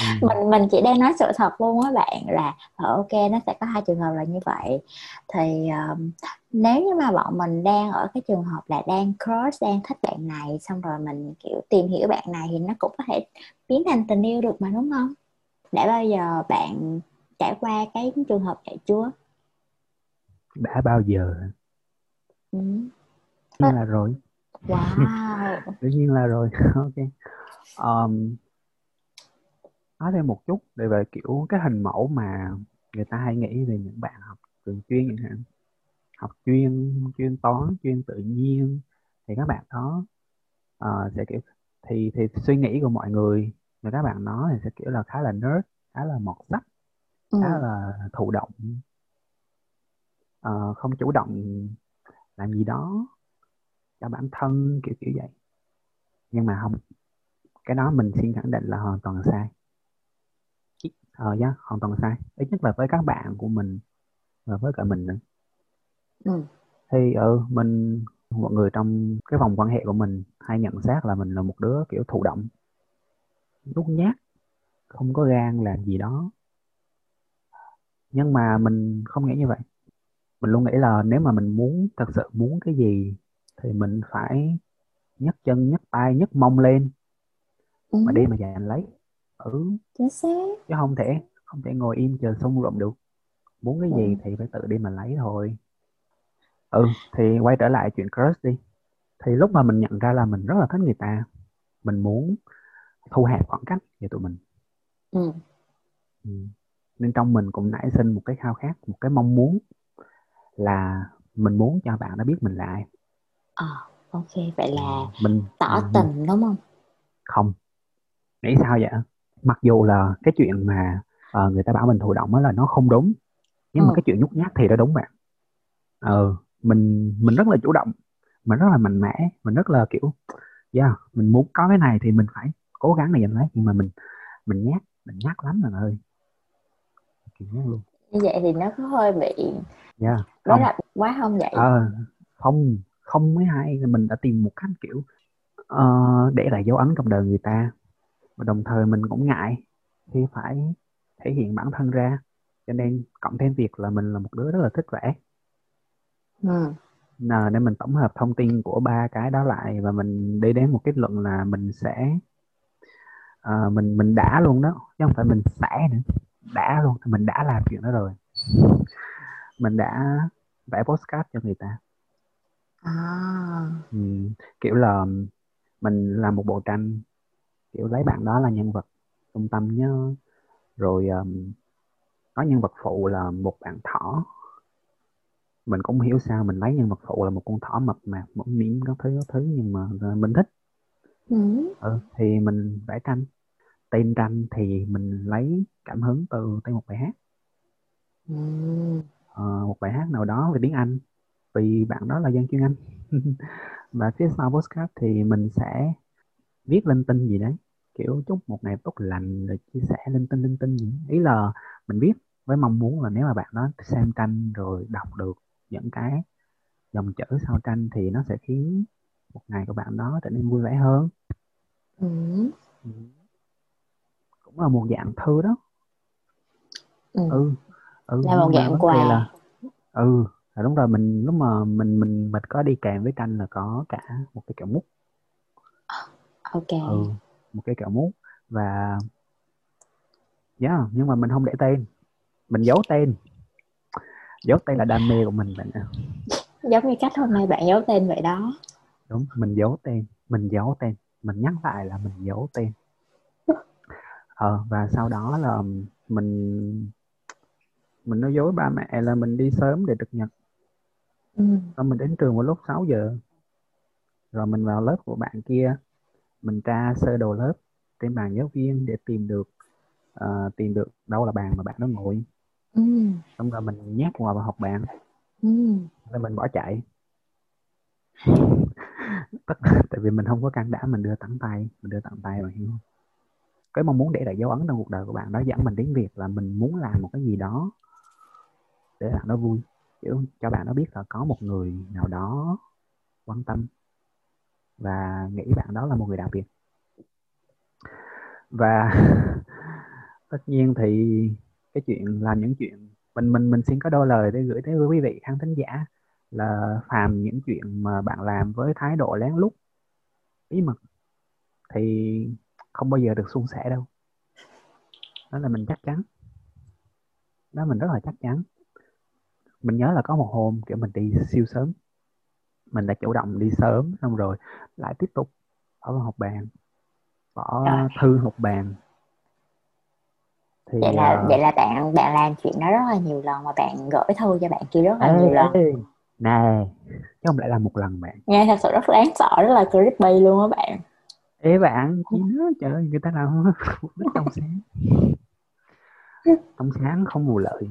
ừ. mình mình chỉ đang nói sự thật luôn á bạn là ờ, ok nó sẽ có hai trường hợp là như vậy. Thì um, nếu như mà bọn mình đang ở cái trường hợp là đang crush đang thích bạn này xong rồi mình kiểu tìm hiểu bạn này thì nó cũng có thể biến thành tình yêu được mà đúng không? Đã bao giờ bạn trải qua cái trường hợp vậy chưa? Đã bao giờ? Ừ. Nhiên là rồi. Wow. Đương nhiên là rồi. Ok. Um, nói thêm một chút để về kiểu cái hình mẫu mà người ta hay nghĩ về những bạn học trường chuyên chẳng hạn. Học chuyên chuyên toán chuyên tự nhiên thì các bạn đó ờ, sẽ kiểu thì thì suy nghĩ của mọi người và các bạn đó thì sẽ kiểu là khá là nerd khá là mọt sách ừ. khá là thụ động. Ờ, không chủ động làm gì đó cho bản thân kiểu kiểu vậy. Nhưng mà không cái đó mình xin khẳng định là hoàn toàn sai ờ yeah, hoàn toàn sai. Ít nhất là với các bạn của mình và với cả mình nữa. Ừ. thì ừ mình mọi người trong cái vòng quan hệ của mình hay nhận xét là mình là một đứa kiểu thụ động. Nhút nhát không có gan làm gì đó. Nhưng mà mình không nghĩ như vậy. Mình luôn nghĩ là nếu mà mình muốn thật sự muốn cái gì thì mình phải nhấc chân nhấc tay nhấc mông lên. Ừ. mà đi mà giành lấy ừ chính xác chứ không thể không thể ngồi im chờ sung rụng được muốn cái gì thì phải tự đi mà lấy thôi ừ thì quay trở lại chuyện crush đi thì lúc mà mình nhận ra là mình rất là thích người ta mình muốn thu hẹp khoảng cách về tụi mình Ừ. ừ. nên trong mình cũng nảy sinh một cái khao khát một cái mong muốn là mình muốn cho bạn nó biết mình là ai Ờ, ok, vậy là ừ. mình tỏ ừ. tình đúng không? không nghĩ sao vậy mặc dù là cái chuyện mà uh, người ta bảo mình thụ động đó là nó không đúng nhưng Ừ. mà cái chuyện nhút nhát thì nó đúng bạn ờ mình mình rất là chủ động mình rất là mạnh mẽ mình rất là kiểu yeah, mình muốn có cái này thì mình phải cố gắng để giành lấy nhưng mà mình mình nhát mình nhát lắm bạn ơi kiểu nhát luôn Như vậy thì nó có hơi bị yeah. đối lập quá không vậy? ờ không không mới hay mình đã tìm một cách kiểu ờ, để lại dấu ấn trong đời người ta và đồng thời mình cũng ngại khi phải thể hiện bản thân ra. Cho nên cộng thêm việc là mình là một đứa rất là thích vẽ. Ừ. Nà, nên mình tổng hợp thông tin của ba cái đó lại và mình đi đến một kết luận là mình sẽ ờ, mình mình đã luôn đó chứ không phải mình sẽ nữa. Đã luôn thì mình đã làm chuyện đó rồi. Mình đã vẽ postcard cho người ta. À. ừ, kiểu là mình làm một bộ tranh kiểu lấy bạn đó là nhân vật trung tâm nhá rồi um, có nhân vật phụ là một bạn thỏ. Mình cũng hiểu sao mình lấy nhân vật phụ là một con thỏ mập mạp một miếng các thứ các thứ nhưng mà mình thích. Ừ. ừ, thì mình vẽ tranh. Tên tranh thì mình lấy cảm hứng từ từ một bài hát. Ừ. Ờ, một bài hát nào đó về tiếng Anh vì bạn đó là dân chuyên Anh. Và phía sau postcard thì mình sẽ viết linh tinh gì đấy kiểu chúc một ngày tốt lành rồi chia sẻ linh tinh linh tinh gì ý là mình viết với mong muốn là nếu mà bạn đó xem tranh rồi đọc được những cái dòng chữ sau tranh thì nó sẽ khiến một ngày của bạn đó trở nên vui vẻ hơn Ừ. ừ. cũng là một dạng thư đó Ừ. ừ ừ Là một dạng quà. là ừ là đúng rồi mình lúc mà mình mình mình có đi kèm với tranh là có cả một cái kẹo mút Ok. ừ một cái kẹo mút và yeah, nhưng mà mình không để tên. Mình giấu tên. Giấu tên là đam mê của mình bạn ạ. Giống như cách hôm nay bạn giấu tên vậy đó. đúng mình giấu tên mình giấu tên. Mình nhắc lại là mình giấu tên. Ờ và sau đó là mình mình nói dối ba mẹ là mình đi sớm để trực nhật. Ừ. xong mình đến trường vào lúc 6 giờ. Rồi mình vào lớp của bạn kia mình tra sơ đồ lớp trên bàn giáo viên để tìm được ờ, tìm được đâu là bàn mà bạn đó ngồi. Ừ. xong rồi mình nhét vào vào học bàn Ừ. rồi mình bỏ chạy. Tất, tại vì mình không có can đảm mình đưa tận tay mình đưa tận tay bạn hiểu không? Cái mong muốn để lại dấu ấn trong cuộc đời của bạn đó dẫn mình đến việc là mình muốn làm một cái gì đó để bạn nó vui. Kiểu cho bạn nó biết là có một người nào đó quan tâm và nghĩ bạn đó là một người đặc biệt. Và tất nhiên thì cái chuyện làm những chuyện mình mình mình xin có đôi lời để gửi tới quý vị khán thính giả là phàm những chuyện mà bạn làm với thái độ lén lút, bí mật thì không bao giờ được suôn sẻ đâu. Đó là mình chắc chắn. Đó mình rất là chắc chắn. Mình nhớ là có một hôm, kiểu, mình đi siêu sớm mình đã chủ động đi sớm xong rồi lại tiếp tục bỏ vào học bàn bỏ Rồi. thư học bàn thì Vậy là ờ, vậy là bạn bạn làm chuyện đó rất là nhiều lần mà bạn gửi thư cho bạn kia rất là nhiều lần. ê, nè chứ không lại là một lần bạn Nghe thật sự rất đáng sợ, rất là creepy luôn á bạn. ê bạn chỉ nhớ trời ơi, người ta làm đích trong sáng trong sáng không mù lợi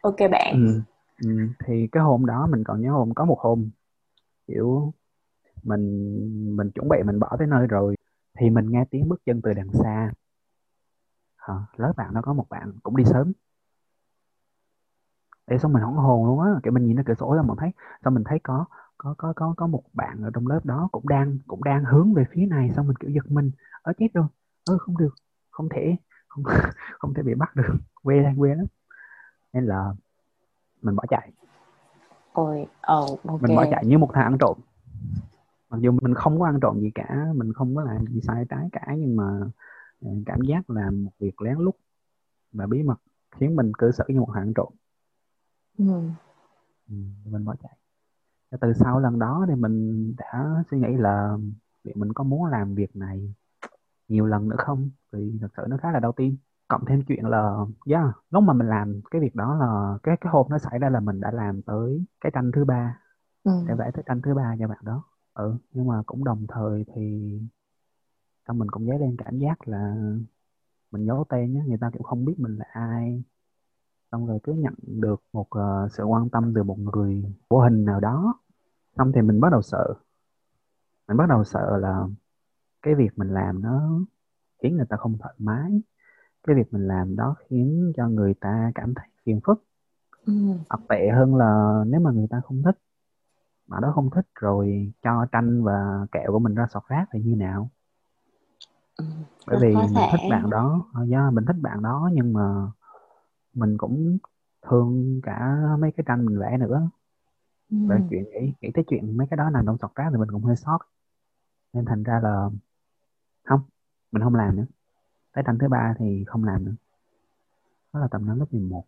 Ok bạn. ừ. Ừ. thì cái hôm đó mình còn nhớ hôm có một hôm kiểu mình mình chuẩn bị mình bỏ tới nơi rồi thì mình nghe tiếng bước chân từ đằng xa à, lớp bạn nó có một bạn cũng đi sớm để xong mình hỏng hồn luôn á kiểu mình nhìn ra cửa sổ ra mình thấy xong mình thấy có có có có có một bạn ở trong lớp đó cũng đang cũng đang hướng về phía này xong mình kiểu giật mình ở chết rồi ơ không được không thể không không thể bị bắt được quê đang quê lắm nên là mình bỏ chạy. Ôi, ồ, ok. mình bỏ chạy như một thằng ăn trộm. Mặc dù mình không có ăn trộm gì cả mình không có làm gì sai trái cả nhưng mà cảm giác làm một việc lén lút và bí mật khiến mình cư xử như một hạng trộm. Ừ. ừ, mình bỏ chạy. Từ sau lần đó thì mình đã suy nghĩ là liệu mình có muốn làm việc này nhiều lần nữa không? Vì thật sự nó khá là đau tim cộng thêm chuyện là yeah, lúc mà mình làm cái việc đó là cái cái hôm nó xảy ra là mình đã làm tới cái tranh thứ ba ừ. để vẽ tới tranh thứ ba cho bạn đó. Ừ nhưng mà cũng đồng thời thì xong mình cũng dấy lên cảm giác là mình giấu tên nhé người ta cũng không biết mình là ai. Xong rồi cứ nhận được một uh, sự quan tâm từ một người vô hình nào đó. Xong thì mình bắt đầu sợ. Mình bắt đầu sợ là cái việc mình làm nó khiến người ta không thoải mái cái việc mình làm đó khiến cho người ta cảm thấy phiền phức ừ. hoặc tệ hơn là nếu mà người ta không thích mà đó không thích rồi cho tranh và kẹo của mình ra sọt rác thì như nào ừ. bởi vì mình thể. thích bạn đó do yeah, mình thích bạn đó nhưng mà mình cũng thương cả mấy cái tranh mình vẽ nữa ừ. và chuyện nghĩ nghĩ tới chuyện mấy cái đó nằm trong sọt rác thì mình cũng hơi sót nên thành ra là không mình không làm nữa tới tranh thứ ba thì không làm nữa. Đó là tầm năm lớp 11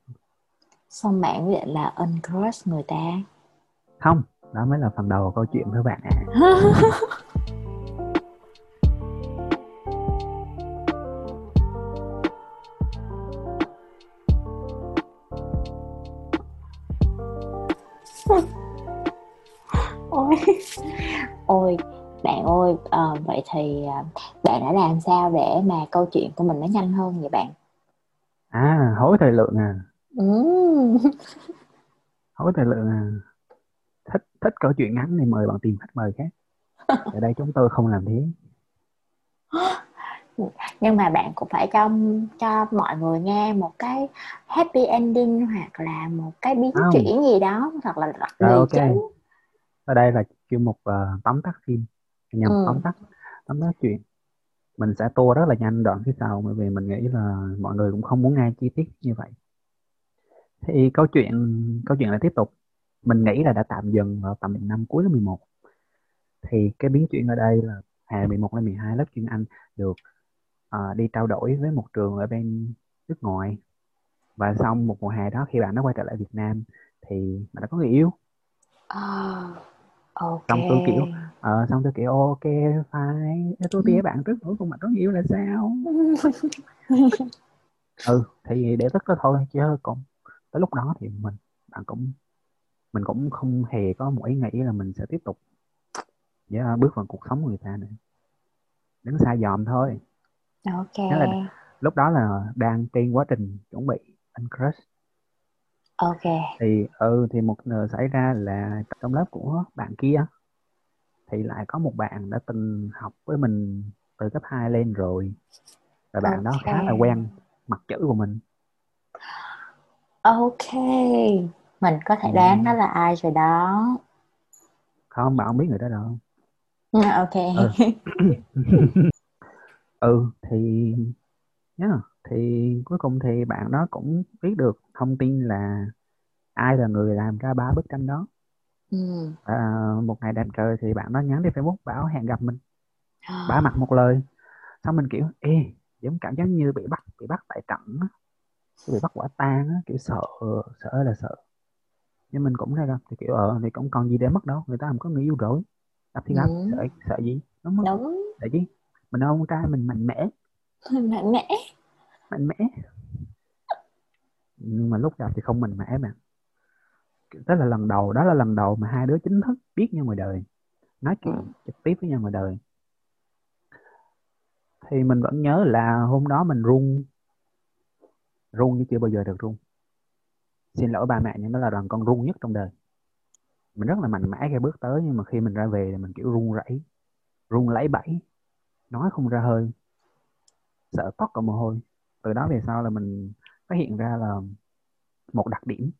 xong bạn quyết định là uncrush người ta? Không đó mới là phần đầu của câu chuyện với bạn à. Ôi. Ôi bạn ơi à, vậy thì à, bạn đã làm sao để mà câu chuyện của mình nó nhanh hơn vậy bạn? À hối thời lượng à. Ừ. hối thời lượng à. Thích thích câu chuyện ngắn thì mời bạn tìm khách mời khác. Ở đây chúng tôi không làm thế. Nhưng mà bạn cũng phải cho cho mọi người nghe một cái happy ending hoặc là một cái biến không. chuyển gì đó hoặc là đặc ok. ở đây là chuyên mục uh, tóm tắt phim nhằm ừ. tóm tắt tóm tắt chuyện. Mình sẽ tua rất là nhanh đoạn phía sau bởi vì mình nghĩ là mọi người cũng không muốn nghe chi tiết như vậy. Thì câu chuyện câu chuyện lại tiếp tục. Mình nghĩ là đã tạm dừng vào tầm năm cuối lớp 11 thì cái biến chuyển ở đây là hè 11 lên 12 lớp chuyên Anh được uh, đi trao đổi với một trường ở bên nước ngoài. Và xong một mùa hè đó khi bạn nó quay trở lại Việt Nam thì bạn đã có người yêu. À, ok. Xong tôi kiểu uh, xong tôi kiểu ok phải tôi tía bạn trước nữa không mà có yêu là sao? Ừ thì để tất đó thôi chứ còn tới lúc đó thì mình bạn cũng mình cũng không hề có một ý nghĩ là mình sẽ tiếp tục yeah, bước vào cuộc sống của người ta nữa. Đứng xa dòm thôi. Ok. Là lúc đó là đang trên quá trình chuẩn bị anh crush ok. Thì ừ thì một người xảy ra là trong lớp của bạn kia thì lại có một bạn đã từng học với mình từ cấp 2 lên rồi. Và bạn okay. đó khá là quen mặt chữ của mình. Ok. Mình có thể đoán ừ. đó là ai rồi đó. Không bạn không biết người đó đâu. Ok. Ừ, ừ thì yeah, thì cuối cùng thì bạn đó cũng biết được thông tin là ai là người làm ra ba bức tranh đó. Ừ. à, một ngày đẹp trời thì bạn đó nhắn lên Facebook bảo hẹn gặp mình. Bả mặt một lời. Xong mình kiểu ê giống cảm giác như bị bắt bị bắt tại trận bị bắt quả tang kiểu sợ sợ là sợ. Nhưng mình cũng ra gặp thì kiểu ờ thì cũng còn gì để mất đâu người ta không có người yêu rồi. Gặp thì gặp ừ. sợ sợ gì? Đúng không? Đúng. Để chứ mình ông trai mình mạnh mẽ. Mạnh mẽ mạnh mẽ. Nhưng mà lúc gặp thì không mạnh mẽ mà. Đó là lần đầu đó là lần đầu mà hai đứa chính thức biết nhau ngoài đời. Nói chuyện ừ. trực tiếp với nhau ngoài đời. Thì mình vẫn nhớ là hôm đó mình run. Run như chưa bao giờ được run. Xin lỗi ba mẹ nhưng đó là đoàn con run nhất trong đời. Mình rất là mạnh mẽ khi bước tới nhưng mà khi mình ra về thì mình kiểu run rẩy. Run lấy bẫy nói không ra hơi. Sợ tóc cả mồ hôi từ đó về sau là mình phát hiện ra là một đặc điểm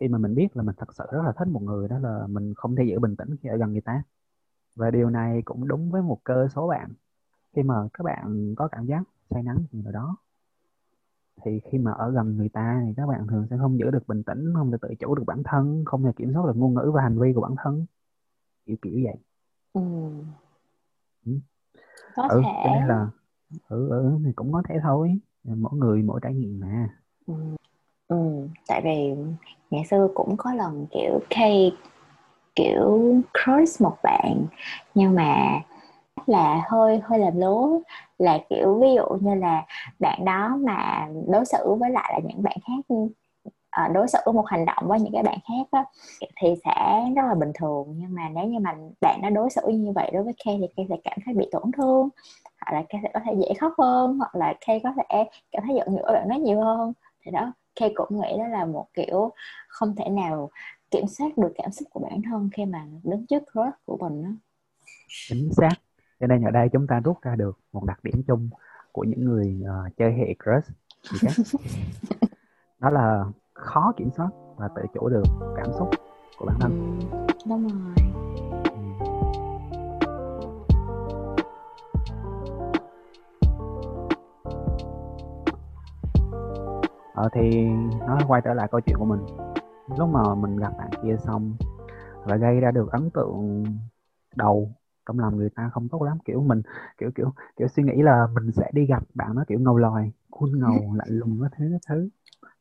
khi mà mình biết là mình thật sự rất là thích một người đó là mình không thể giữ bình tĩnh khi ở gần người ta. Và điều này cũng đúng với một cơ số bạn. Khi mà các bạn có cảm giác say nắng gì nào đó. Thì khi mà ở gần người ta thì các bạn thường sẽ không giữ được bình tĩnh không thể tự chủ được bản thân không thể kiểm soát được ngôn ngữ và hành vi của bản thân. Kiểu kiểu vậy. Ừ. ừ. có ừ, thể. cho nên là ừ ừ thì cũng có thể thôi mỗi người mỗi trải nghiệm mà. Ừ. ừ tại vì ngày xưa cũng có lần kiểu Kay kiểu crush một bạn nhưng mà là hơi hơi làm lố. Là kiểu ví dụ như là bạn đó mà đối xử với lại là những bạn khác ờ, đối xử một hành động với những cái bạn khác đó, thì sẽ rất là bình thường. Nhưng mà nếu như mà bạn nó đối xử như vậy đối với Kay thì Kay sẽ cảm thấy bị tổn thương hoặc là Kay sẽ có thể dễ khóc hơn hoặc là Kay có thể cảm thấy giận dỗi bạn nó nhiều hơn. Thì đó Kay cũng nghĩ đó là một kiểu không thể nào kiểm soát được cảm xúc của bản thân khi mà đứng trước crush của mình đó. chính xác. Cho nên ở đây chúng ta rút ra được một đặc điểm chung của những người uh, chơi hệ crush. Đó là khó kiểm soát và tự chủ được cảm xúc của bản thân. Đúng rồi ờ thì nó quay trở lại câu chuyện của mình. Lúc mà mình gặp bạn kia xong và gây ra được ấn tượng đầu trong lòng người ta không tốt lắm kiểu mình kiểu kiểu kiểu suy nghĩ là mình sẽ đi gặp bạn nó kiểu ngầu lòi khuôn ngầu lạnh lùng cái thứ cái thứ.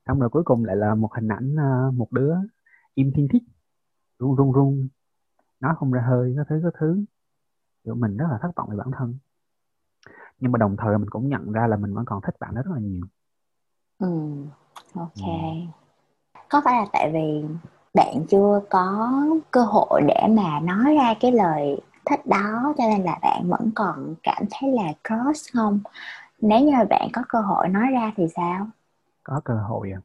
Xong rồi cuối cùng lại là một hình ảnh ờ, một đứa im thiên thích run run run nói không ra hơi cái thứ cái thứ. Kiểu mình rất là thất vọng về bản thân. Nhưng mà đồng thời mình cũng nhận ra là mình vẫn còn thích bạn đó rất là nhiều ừ ok. Ừ. có phải là tại vì bạn chưa có cơ hội để mà nói ra cái lời thích đó cho nên là bạn vẫn còn cảm thấy là cross không? Nếu như bạn có cơ hội nói ra thì sao? Có cơ hội à.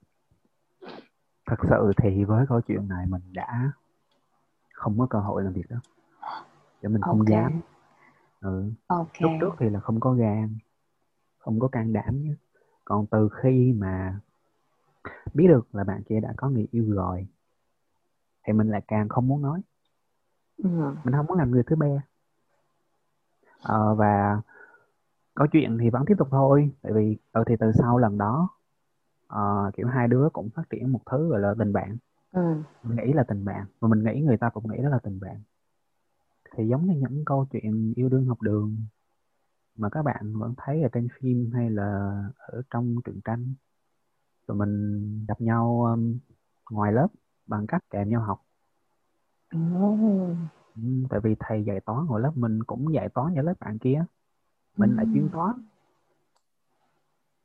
Thật sự thì với câu chuyện này mình đã không có cơ hội làm việc đó. Cho mình không okay. dám. Ừ. Okay. lúc trước thì là không có gan không có can đảm nhé còn từ khi mà biết được là bạn kia đã có người yêu rồi thì mình lại càng không muốn nói ừ. mình không muốn làm người thứ ba ờ, và câu chuyện thì vẫn tiếp tục thôi tại vì ừ, thì từ sau lần đó uh, kiểu hai đứa cũng phát triển một thứ gọi là tình bạn ừ. mình nghĩ là tình bạn và mình nghĩ người ta cũng nghĩ đó là tình bạn thì giống như những câu chuyện yêu đương học đường mà các bạn vẫn thấy ở trên phim hay là ở trong truyện tranh? Rồi mình gặp nhau um, ngoài lớp bằng cách kèm nhau học. Ừ. Ừ, tại vì thầy dạy toán hồi lớp mình cũng dạy toán cho lớp bạn kia. Mình ừ. lại chuyên toán.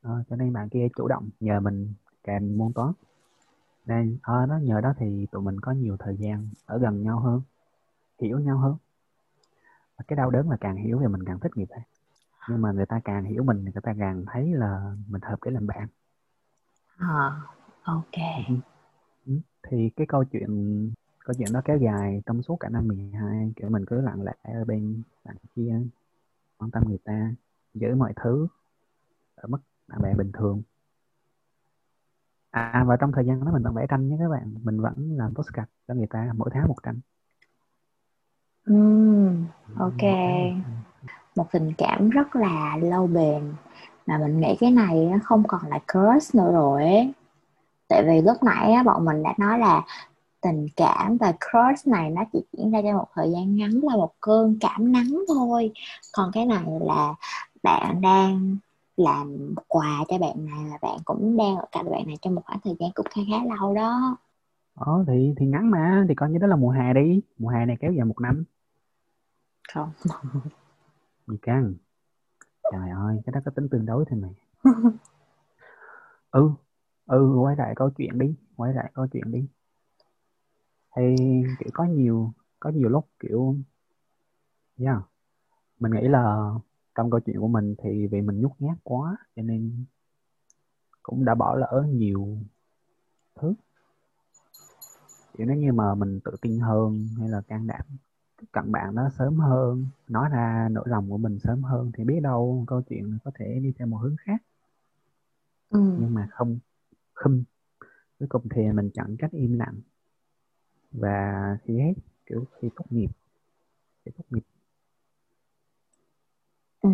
À, cho nên bạn kia chủ động nhờ mình kèm môn toán. Nên à, nó nhờ đó thì tụi mình có nhiều thời gian ở gần nhau hơn hiểu nhau hơn. Và cái đau đớn là càng hiểu thì mình càng thích người ta nhưng mà người ta càng hiểu mình thì người ta càng thấy là mình hợp để làm bạn. À, ok. Ừ. Ừ. thì cái câu chuyện câu chuyện đó kéo dài trong suốt cả năm 12 kiểu mình cứ lặng lẽ ở bên bạn kia quan tâm người ta giữ mọi thứ ở mức bạn bè bình thường. À và trong thời gian đó mình vẫn vẽ tranh nhé các bạn. Mình vẫn làm postcard cho người ta mỗi tháng một tranh. Uhm, ok một tình cảm rất là lâu bền. Mà mình nghĩ cái này không còn là crush nữa rồi ấy. tại vì lúc nãy bọn mình đã nói là tình cảm và crush này nó chỉ diễn ra trong một thời gian ngắn là một cơn cảm nắng thôi. Còn cái này là bạn đang làm quà cho bạn này là bạn cũng đang ở cạnh bạn này trong một khoảng thời gian cũng khá khá lâu đó. Ờ thì thì ngắn mà thì coi như đó là mùa hè đi. Mùa hè này kéo dài một năm. Không gì căng trời ơi cái đó có tính tương đối thôi mày. Ừ ừ quay lại câu chuyện đi quay lại câu chuyện đi. Thì kiểu có nhiều có nhiều lúc kiểu yeah mình nghĩ là trong câu chuyện của mình thì vì mình nhút nhát quá cho nên cũng đã bỏ lỡ nhiều thứ. Kiểu nếu như mà mình tự tin hơn hay là can đảm tiếp cận bạn đó sớm hơn nói ra nỗi lòng của mình sớm hơn thì biết đâu câu chuyện có thể đi theo một hướng khác. Ừ. nhưng mà không không cuối cùng thì mình chọn cách im lặng. Và khi hết kiểu khi tốt nghiệp khi tốt nghiệp. Ừ.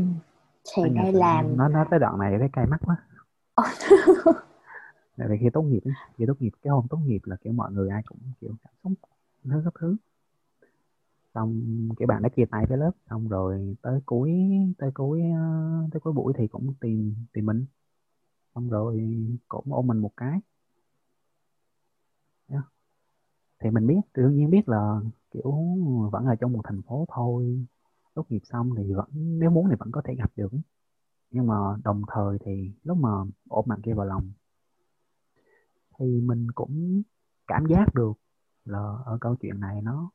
thì đây làm. nó nói tới đoạn này thấy cay mắt quá. Tại vì khi tốt nghiệp khi tốt nghiệp cái hôm tốt nghiệp là kiểu mọi người ai cũng kiểu cảm xúc hết các thứ xong cái bạn đã chia tay với lớp, xong rồi tới cuối tới cuối ờ, tới cuối buổi thì cũng tìm tìm mình. Xong rồi cũng ôm mình một cái. Yeah. thì mình biết đương nhiên biết là, kiểu, vẫn ở trong một thành phố thôi. Tốt nghiệp xong thì vẫn, nếu muốn thì vẫn có thể gặp được. Nhưng mà đồng thời thì lúc mà ôm bạn kia vào lòng, thì mình cũng cảm giác được là ở câu chuyện này nó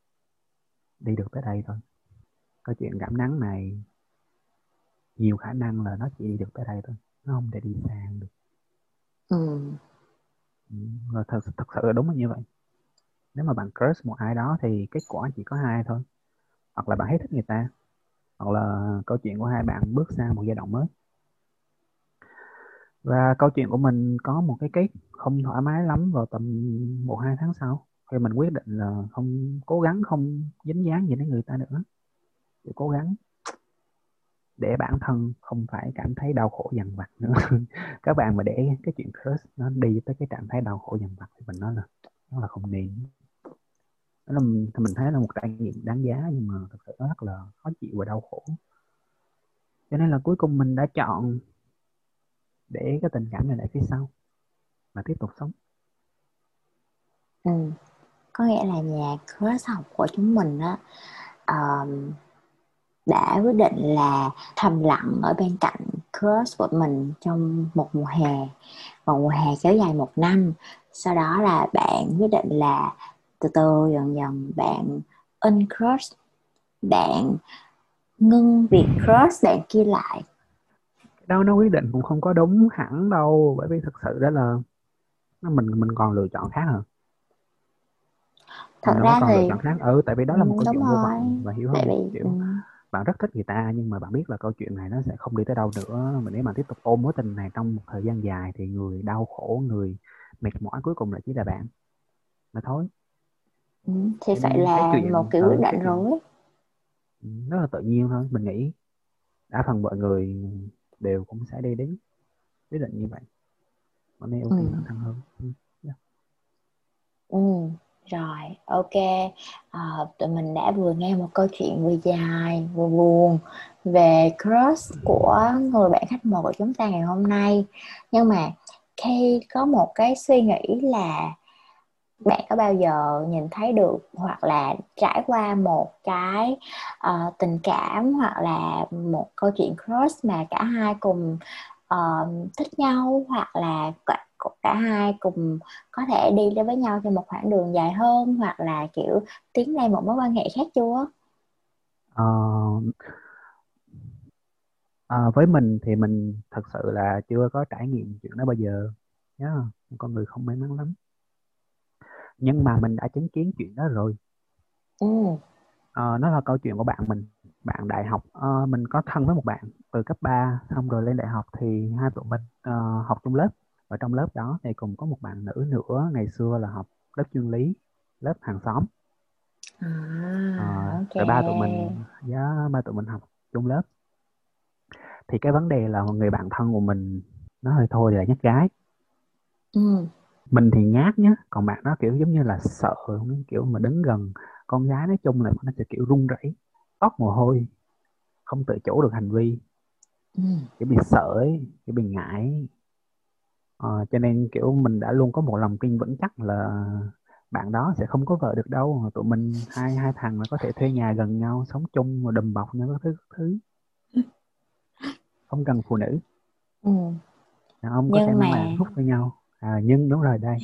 đi được tới đây thôi. Câu chuyện cảm nắng này nhiều khả năng là nó chỉ đi được tới đây thôi nó không thể đi xa được. Ừ. ừ thật thật sự là đúng là như vậy. Nếu mà bạn crush một ai đó thì kết quả chỉ có hai thôi. Hoặc là bạn hết thích người ta hoặc là câu chuyện của hai bạn bước sang một giai đoạn mới. Và câu chuyện của mình có một cái kết không thoải mái lắm vào tầm một hai tháng sau thì mình quyết định là không, cố gắng không dính dáng gì đến người ta nữa. Để cố gắng để bản thân không phải cảm thấy đau khổ dằn vặt nữa. Các bạn mà để cái chuyện crush nó đi tới cái trạng thái đau khổ dằn vặt thì mình nói là nó là không nên. Đó là mình thấy là một trải nghiệm đáng giá nhưng mà thực sự nó rất là khó chịu và đau khổ. Cho nên là cuối cùng mình đã chọn để cái tình cảm này lại phía sau mà tiếp tục sống. Ừ có nghĩa là nhà crush học của chúng mình á um, đã quyết định là thầm lặng ở bên cạnh crush của mình trong một mùa hè. Và mùa hè kéo dài một năm. Sau đó là bạn quyết định là từ từ dần dần bạn uncrush bạn ngưng việc crush bạn kia lại. Đâu nó quyết định cũng không có đúng hẳn đâu bởi vì thực sự đó là mình mình còn lựa chọn khác hơn thật ra thì lựa chọn khác. Ừ tại vì đó là một câu chuyện vô vọng và hiểu không vì... kiểu ừ. bạn rất thích người ta nhưng mà bạn biết là câu chuyện này nó sẽ không đi tới đâu nữa. Mà nếu mà tiếp tục ôm mối tình này trong một thời gian dài thì người đau khổ người mệt mỏi cuối cùng là chỉ là bạn. Mà thôi. Ừ, thì phải là chuyện, một kiểu quyết định rồi. Ừ, rất là tự nhiên thôi mình nghĩ. Đa phần mọi người đều cũng sẽ đi đến quyết định như vậy. Nên ưu tiên ừ. thân hơn. Ừ. Yeah. ừ rồi ok. À, tụi mình đã vừa nghe một câu chuyện vừa dài vừa buồn về crush của người bạn khách mời của chúng ta ngày hôm nay. Nhưng mà khi có một cái suy nghĩ là bạn có bao giờ nhìn thấy được hoặc là trải qua một cái uh, tình cảm hoặc là một câu chuyện crush mà cả hai cùng uh, thích nhau hoặc là cả, hai cùng có thể đi đến với nhau trên một khoảng đường dài hơn hoặc là kiểu tiến lên một mối quan hệ khác chưa? Uh, uh, với mình thì mình thật sự là chưa có trải nghiệm chuyện đó bao giờ. Nhá yeah, con người không may mắn lắm. Nhưng mà mình đã chứng kiến chuyện đó rồi. Ừ. ờ, nó là câu chuyện của bạn mình bạn đại học. Ờ, mình có thân với một bạn từ cấp 3 xong rồi lên đại học thì hai tụi mình uh, học chung lớp và trong lớp đó thì cùng có một bạn nữ nữa ngày xưa là học lớp chuyên lý lớp hàng xóm. À, uh, okay. rồi ba tụi mình giá ba tụi mình học chung lớp. Thì cái vấn đề là người bạn thân của mình nó hơi thôi là nhắc gái. Ừ. Mình thì nhát nhá còn bạn nó kiểu giống như là sợ kiểu mà đứng gần con gái nói chung là nó sẽ kiểu run rẩy tóc mồ hôi không tự chủ được hành vi. Ừ. kiểu bị sợ ấy kiểu bị ngại ờ, cho nên kiểu mình đã luôn có một lòng tin vững chắc là bạn đó sẽ không có vợ được đâu. Tụi mình hai hai thằng là có thể thuê nhà gần nhau sống chung và đùm bọc nhau các thứ các thứ. Không cần phụ nữ. Ừ. không có thể mà... làm hút với nhau. À, nhưng đúng rồi đây.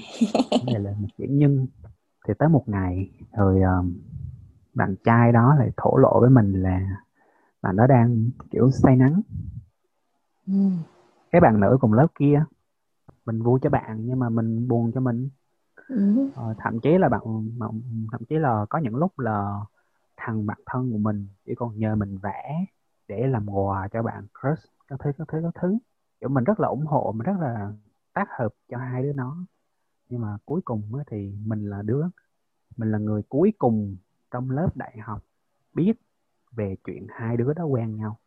Đây là một chữ nhân thì tới một ngày rồi um, bạn trai đó lại thổ lộ với mình là bạn đó đang kiểu say nắng. Ừ. cái bạn nữ cùng lớp kia mình vui cho bạn nhưng mà mình buồn cho mình. Ừ. ờ, thậm chí là bạn thậm chí là có những lúc là thằng bạn thân của mình chỉ còn nhờ mình vẽ để làm quà cho bạn crush các thứ các thứ các thứ. Kiểu mình rất là ủng hộ mình rất là tác hợp cho hai đứa nó. Nhưng mà cuối cùng thì mình là đứa mình là người cuối cùng trong lớp đại học biết về chuyện hai đứa đó quen nhau.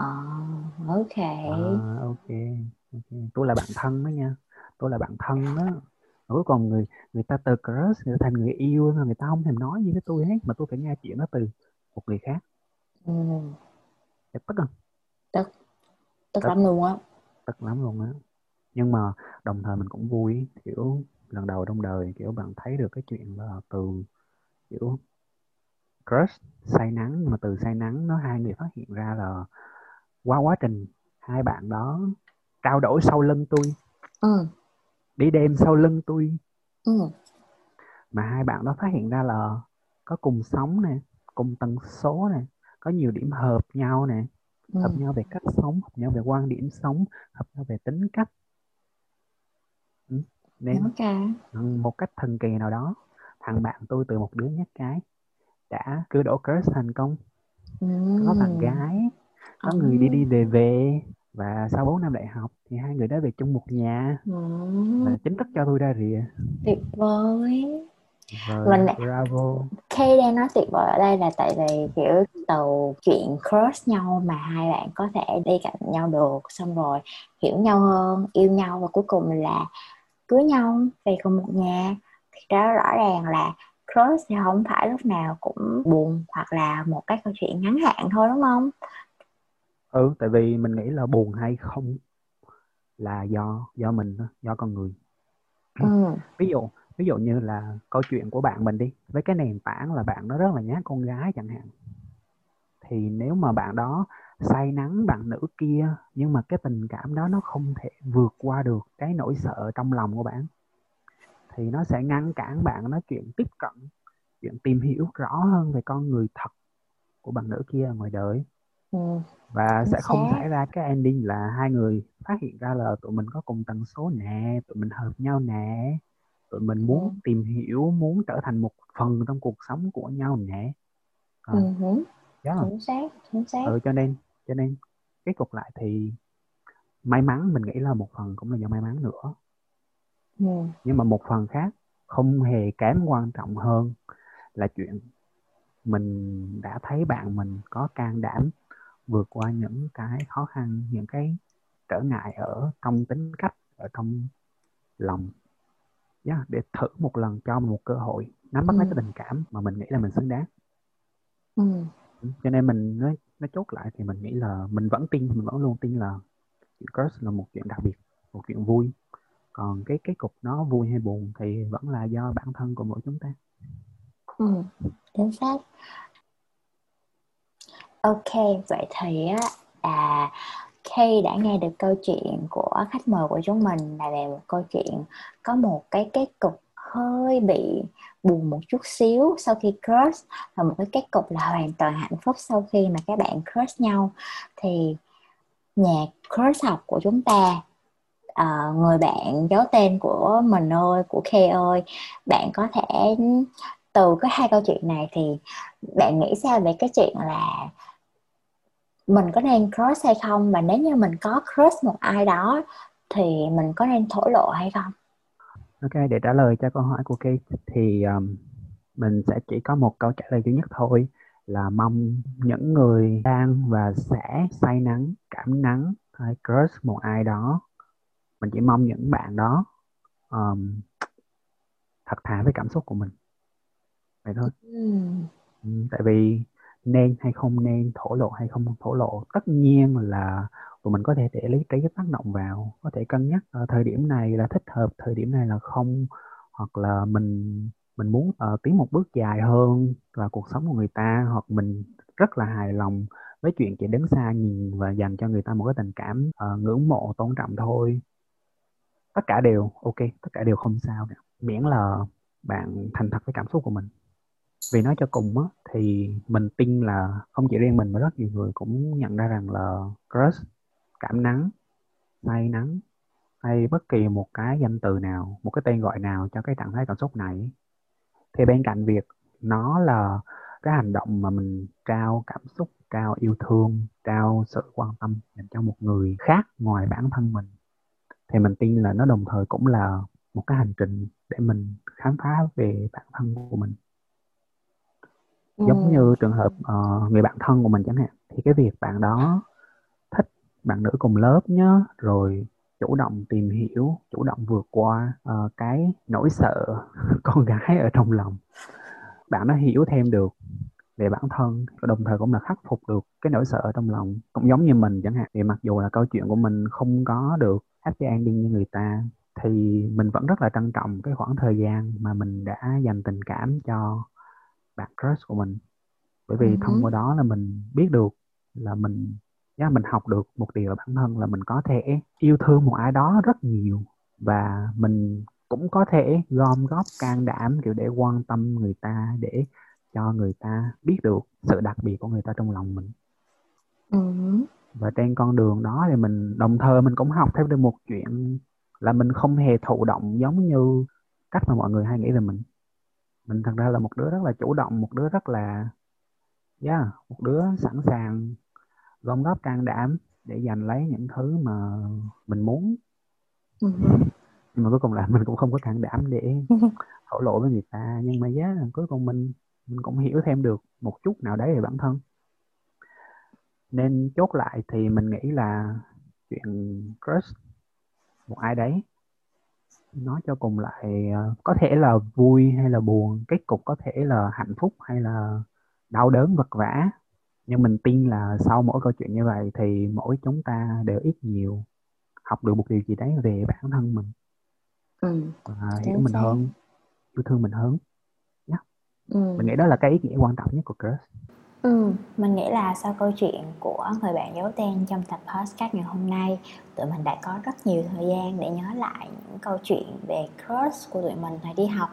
Uh, ok. À, ok ok tôi là bạn thân đó nha. Tôi là bạn thân đó. Cuối cùng người người ta từ crush người ta thành người yêu mà người ta không thèm nói gì với tôi hết mà tôi phải nghe chuyện đó từ một người khác. Ừ. tức không? Tức tức. lắm luôn á. Tức lắm luôn á. Nhưng mà đồng thời mình cũng vui kiểu lần đầu trong đời kiểu bạn thấy được cái chuyện là từ kiểu crush say nắng mà từ say nắng nó hai người phát hiện ra là qua quá trình hai bạn đó trao đổi sau lưng tôi ừ. đi đêm sau lưng tôi ừ. mà hai bạn đó phát hiện ra là có cùng sống nè cùng tần số nè có nhiều điểm hợp nhau nè ừ. hợp nhau về cách sống hợp nhau về quan điểm sống hợp nhau về tính cách ừ. nên một cách thần kỳ nào đó thằng bạn tôi từ một đứa nhát cái đã cứ đổ crush thành công ừ. có bạn gái có ừ. người đi đi về về và sau 4 năm đại học thì hai người đã về chung một nhà. Ừ. và chính thức cho tôi ra rìa. Tuyệt vời. Vâng, mình bravo. Kay đang nói tuyệt vời ở đây là tại vì kiểu từ chuyện cross nhau mà hai bạn có thể đi cạnh nhau được xong rồi hiểu nhau hơn yêu nhau và cuối cùng là cưới nhau về cùng một nhà. Thì đó rõ ràng là cross thì không phải lúc nào cũng buồn hoặc là một cái câu chuyện ngắn hạn thôi đúng không ừ tại vì mình nghĩ là buồn hay không là do do mình do con người. Ừ. ví dụ ví dụ như là câu chuyện của bạn mình đi với cái nền tảng là bạn nó rất là nhát con gái chẳng hạn. Thì nếu mà bạn đó say nắng bạn nữ kia nhưng mà cái tình cảm đó nó không thể vượt qua được cái nỗi sợ trong lòng của bạn thì nó sẽ ngăn cản bạn nói chuyện tiếp cận chuyện tìm hiểu rõ hơn về con người thật của bạn nữ kia ngoài đời ừ. và sẽ không xảy ra cái ending là hai người phát hiện ra là tụi mình có cùng tần số nè tụi mình hợp nhau nè tụi mình muốn ừ. tìm hiểu muốn trở thành một phần trong cuộc sống của nhau nè à, ừ. yeah. chính xác chính xác ừ, cho nên cho nên cái cục lại thì may mắn mình nghĩ là một phần cũng là do may mắn nữa ừ. nhưng mà một phần khác không hề kém quan trọng hơn là chuyện mình đã thấy bạn mình có can đảm vượt qua những cái khó khăn những cái trở ngại ở trong tính cách ở trong lòng yeah, để thử một lần cho mình một cơ hội nắm bắt ừ. lấy cái tình cảm mà mình nghĩ là mình xứng đáng ừ. ừ. cho nên mình nói nó chốt lại thì mình nghĩ là mình vẫn tin mình vẫn luôn tin là chuyện crush là một chuyện đặc biệt một chuyện vui còn cái cái cục nó vui hay buồn thì vẫn là do bản thân của mỗi chúng ta ừ chính xác ok vậy thì á à Kay đã nghe được câu chuyện của khách mời của chúng mình. Là về một câu chuyện có một cái kết cục hơi bị buồn một chút xíu sau khi crush và một cái kết cục là hoàn toàn hạnh phúc sau khi mà các bạn crush nhau. Thì nhạc crush học của chúng ta uh, người bạn giấu tên của mình ơi của Khe ơi bạn có thể từ cái hai câu chuyện này thì bạn nghĩ sao về cái chuyện là mình có nên crush hay không? Và nếu như mình có crush một ai đó thì mình có nên thổ lộ hay không? Ok để trả lời cho câu hỏi của Kate thì um, mình sẽ chỉ có một câu trả lời duy nhất thôi là mong những người đang và sẽ say nắng cảm nắng hay crush một ai đó. Mình chỉ mong những bạn đó um, thật thà với cảm xúc của mình. Vậy thôi. Ừ. Ừ, tại vì nên hay không nên thổ lộ hay không thổ lộ. Tất nhiên là tụi mình có thể để lấy cái tác động vào có thể cân nhắc ở thời điểm này là thích hợp thời điểm này là không hoặc là mình mình muốn uh, tiến một bước dài hơn vào cuộc sống của người ta hoặc mình rất là hài lòng với chuyện chỉ đứng xa nhìn và dành cho người ta một cái tình cảm uh, ngưỡng mộ tôn trọng thôi. Tất cả đều ok tất cả đều không sao cả. Miễn là bạn thành thật với cảm xúc của mình vì nói cho cùng á, thì mình tin là không chỉ riêng mình mà rất nhiều người cũng nhận ra rằng là crush, cảm nắng, say nắng, hay bất kỳ một cái danh từ nào, một cái tên gọi nào cho cái trạng thái cảm xúc này. Thì bên cạnh việc nó là cái hành động mà mình trao cảm xúc, trao yêu thương, trao sự quan tâm dành cho một người khác ngoài bản thân mình, thì mình tin là nó đồng thời cũng là một cái hành trình để mình khám phá về bản thân của mình giống như trường hợp uh, người bạn thân của mình chẳng hạn thì cái việc bạn đó thích bạn nữ cùng lớp nhá rồi chủ động tìm hiểu chủ động vượt qua uh, cái nỗi sợ con gái ở trong lòng. Bạn nó hiểu thêm được về bản thân đồng thời cũng là khắc phục được cái nỗi sợ ở trong lòng. Cũng giống như mình chẳng hạn thì mặc dù là câu chuyện của mình không có được happy ending như người ta thì mình vẫn rất là trân trọng cái khoảng thời gian mà mình đã dành tình cảm cho bạn crush của mình bởi vì uh-huh. thông qua đó là mình biết được là mình yeah, mình học được một điều ở bản thân là mình có thể yêu thương một ai đó rất nhiều và mình cũng có thể gom góp can đảm kiểu để quan tâm người ta để cho người ta biết được sự đặc biệt của người ta trong lòng mình ừ. và trên con đường đó thì mình đồng thời mình cũng học thêm được một chuyện là mình không hề thụ động giống như cách mà mọi người hay nghĩ về mình mình thật ra là một đứa rất là chủ động một đứa rất là yeah, một đứa sẵn sàng gom góp can đảm để giành lấy những thứ mà mình muốn ừ. nhưng mà cuối cùng là mình cũng không có can đảm để thổ lộ với người ta nhưng mà giá yeah, cuối cùng mình mình cũng hiểu thêm được một chút nào đấy về bản thân nên chốt lại thì mình nghĩ là chuyện crush một ai đấy nói cho cùng lại ờ, có thể là vui hay là buồn kết cục có thể là hạnh phúc hay là đau đớn vật vã nhưng mình tin là sau mỗi câu chuyện như vậy thì mỗi chúng ta đều ít nhiều học được một điều gì đấy về bản thân mình. Ừ, và hiểu mình hơn yêu thương mình hơn. Ừ. mình nghĩ đó là cái ý nghĩa quan trọng nhất của crush Ừ, mình nghĩ là sau câu chuyện của người bạn giấu tên trong tập podcast ngày hôm nay Tụi mình đã có rất nhiều thời gian để nhớ lại những câu chuyện về crush của tụi mình thời đi học.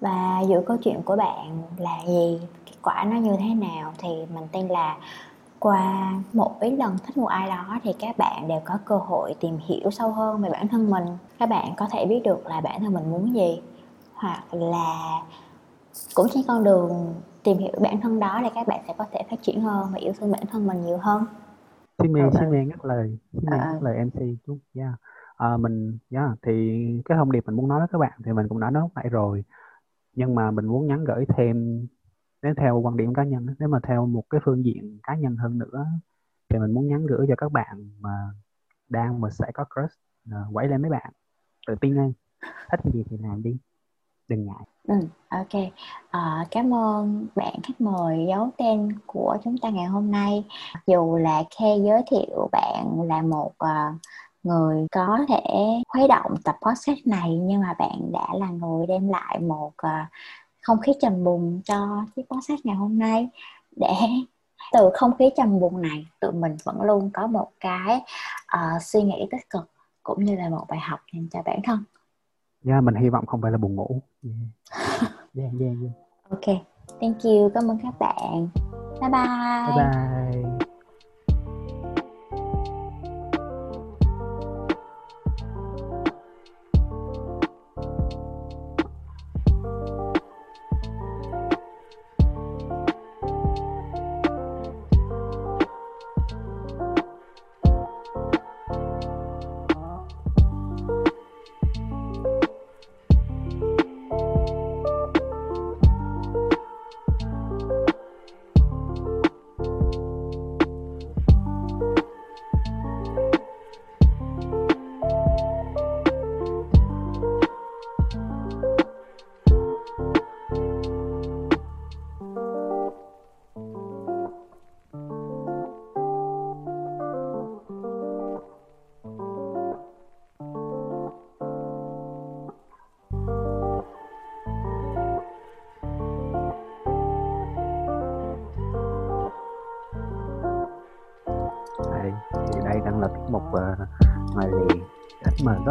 Và giữa câu chuyện của bạn là gì, kết quả nó như thế nào thì mình tin là qua một ít lần thích một ai đó thì các bạn đều có cơ hội tìm hiểu sâu hơn về bản thân mình. Các bạn có thể biết được là bản thân mình muốn gì Hoặc là cũng trên con đường tìm hiểu bản thân đó thì các bạn sẽ có thể phát triển hơn và yêu thương bản thân mình nhiều hơn. Xin mê ngắt lời xin mê ngắt lời mc chút yeah. à, mình yeah, thì cái thông điệp mình muốn nói với các bạn thì mình cũng đã nói lại rồi. Nhưng mà mình muốn nhắn gửi thêm nếu theo quan điểm cá nhân nếu mà theo một cái phương diện cá nhân hơn nữa thì mình muốn nhắn gửi cho các bạn mà đang mà sẽ có crush uh, quẩy lên mấy bạn. Tự tin lên. Thích gì thì làm đi đừng ngại. Ừ, ok. À, cảm ơn bạn khách mời giấu tên của chúng ta ngày hôm nay. Dù là khe giới thiệu bạn là một uh, người có thể khuấy động tập podcast này nhưng mà bạn đã là người đem lại một uh, không khí trầm bùng cho chiếc podcast ngày hôm nay. Để từ không khí trầm buồn này tụi mình vẫn luôn có một cái uh, suy nghĩ tích cực cũng như là một bài học dành cho bản thân yeah, mình hy vọng không phải là buồn ngủ yeah. yeah, yeah, yeah. ok thank you cảm ơn các bạn bye bye bye bye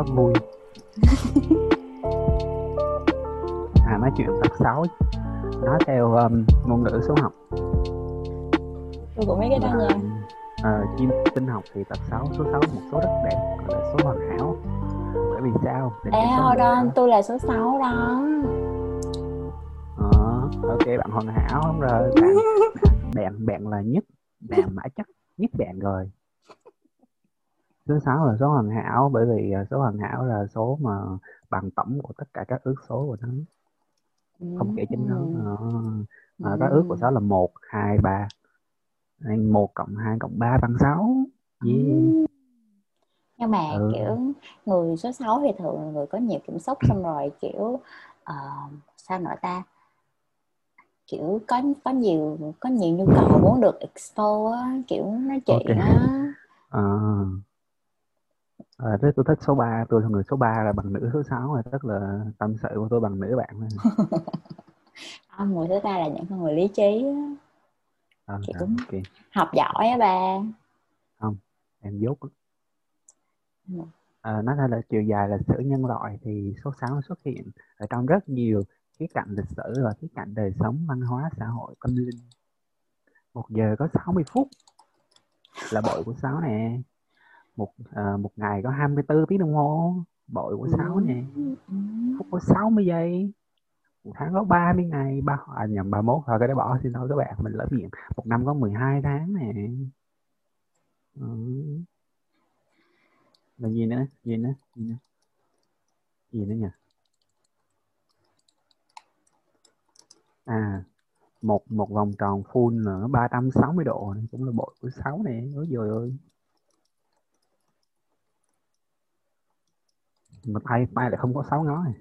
rất vui. À nói chuyện tật xấu. Nói theo um, ngôn ngữ số học. Tôi cũng mấy cái đó nha. à, chim tinh học thì tật xấu số 6 một số rất đẹp gọi là số hoàn hảo. Bởi vì sao? Để Ê, hold on, tôi là số 6 đó. Ờ, ok bạn hoàn hảo không rồi. Bạn bạn bạn là nhất bạn mãi chắc nhất bạn rồi Số 6 là số hoàn hảo bởi vì à, số hoàn hảo là số mà bằng tổng của tất cả các ước số của nó. Không kể chính nó. Ờ. À, các ước của nó là 1, 2, 3. Nên 1 cộng 2 cộng 3 bằng 6. Yeah. nhưng mà ừ kiểu người số 6 thì thường là người có nhiều cảm xúc xong rồi kiểu ờ, sao nữa ta kiểu có có nhiều có nhiều nhu cầu muốn được explore á, kiểu nói ok chuyện á à, à, thế tôi thích số 3 tôi là người số 3 là bằng nữ số 6 rồi tức là tâm sự của tôi bằng nữ bạn thôi. Ông người thứ ba là những con người lý trí á, à, kiểu à, ok. học giỏi á ba. Không em dốt. Ừ. à, nói ra là chiều dài lịch sử nhân loại thì số 6 xuất hiện ở trong rất nhiều khía cạnh lịch sử và khía cạnh đời sống văn hóa xã hội tâm linh. Một giờ có 60 phút là bội của 6 nè một à, một ngày có 24 tiếng đồng hồ bội của sáu nè. Phút có 60 giây một tháng có 30 ngày ba à, nhầm 31 thôi cái đó bỏ xin lỗi các bạn mình lỡ miệng một năm có 12 tháng nè. Ừ. là gì nữa? Gì nữa? Gì nữa? Gì nữa nhỉ? À một một vòng tròn full nữa 360 độ này cũng là bội của sáu nè. Ôi trời ơi. Mà tay tay lại không có sáu ngón. này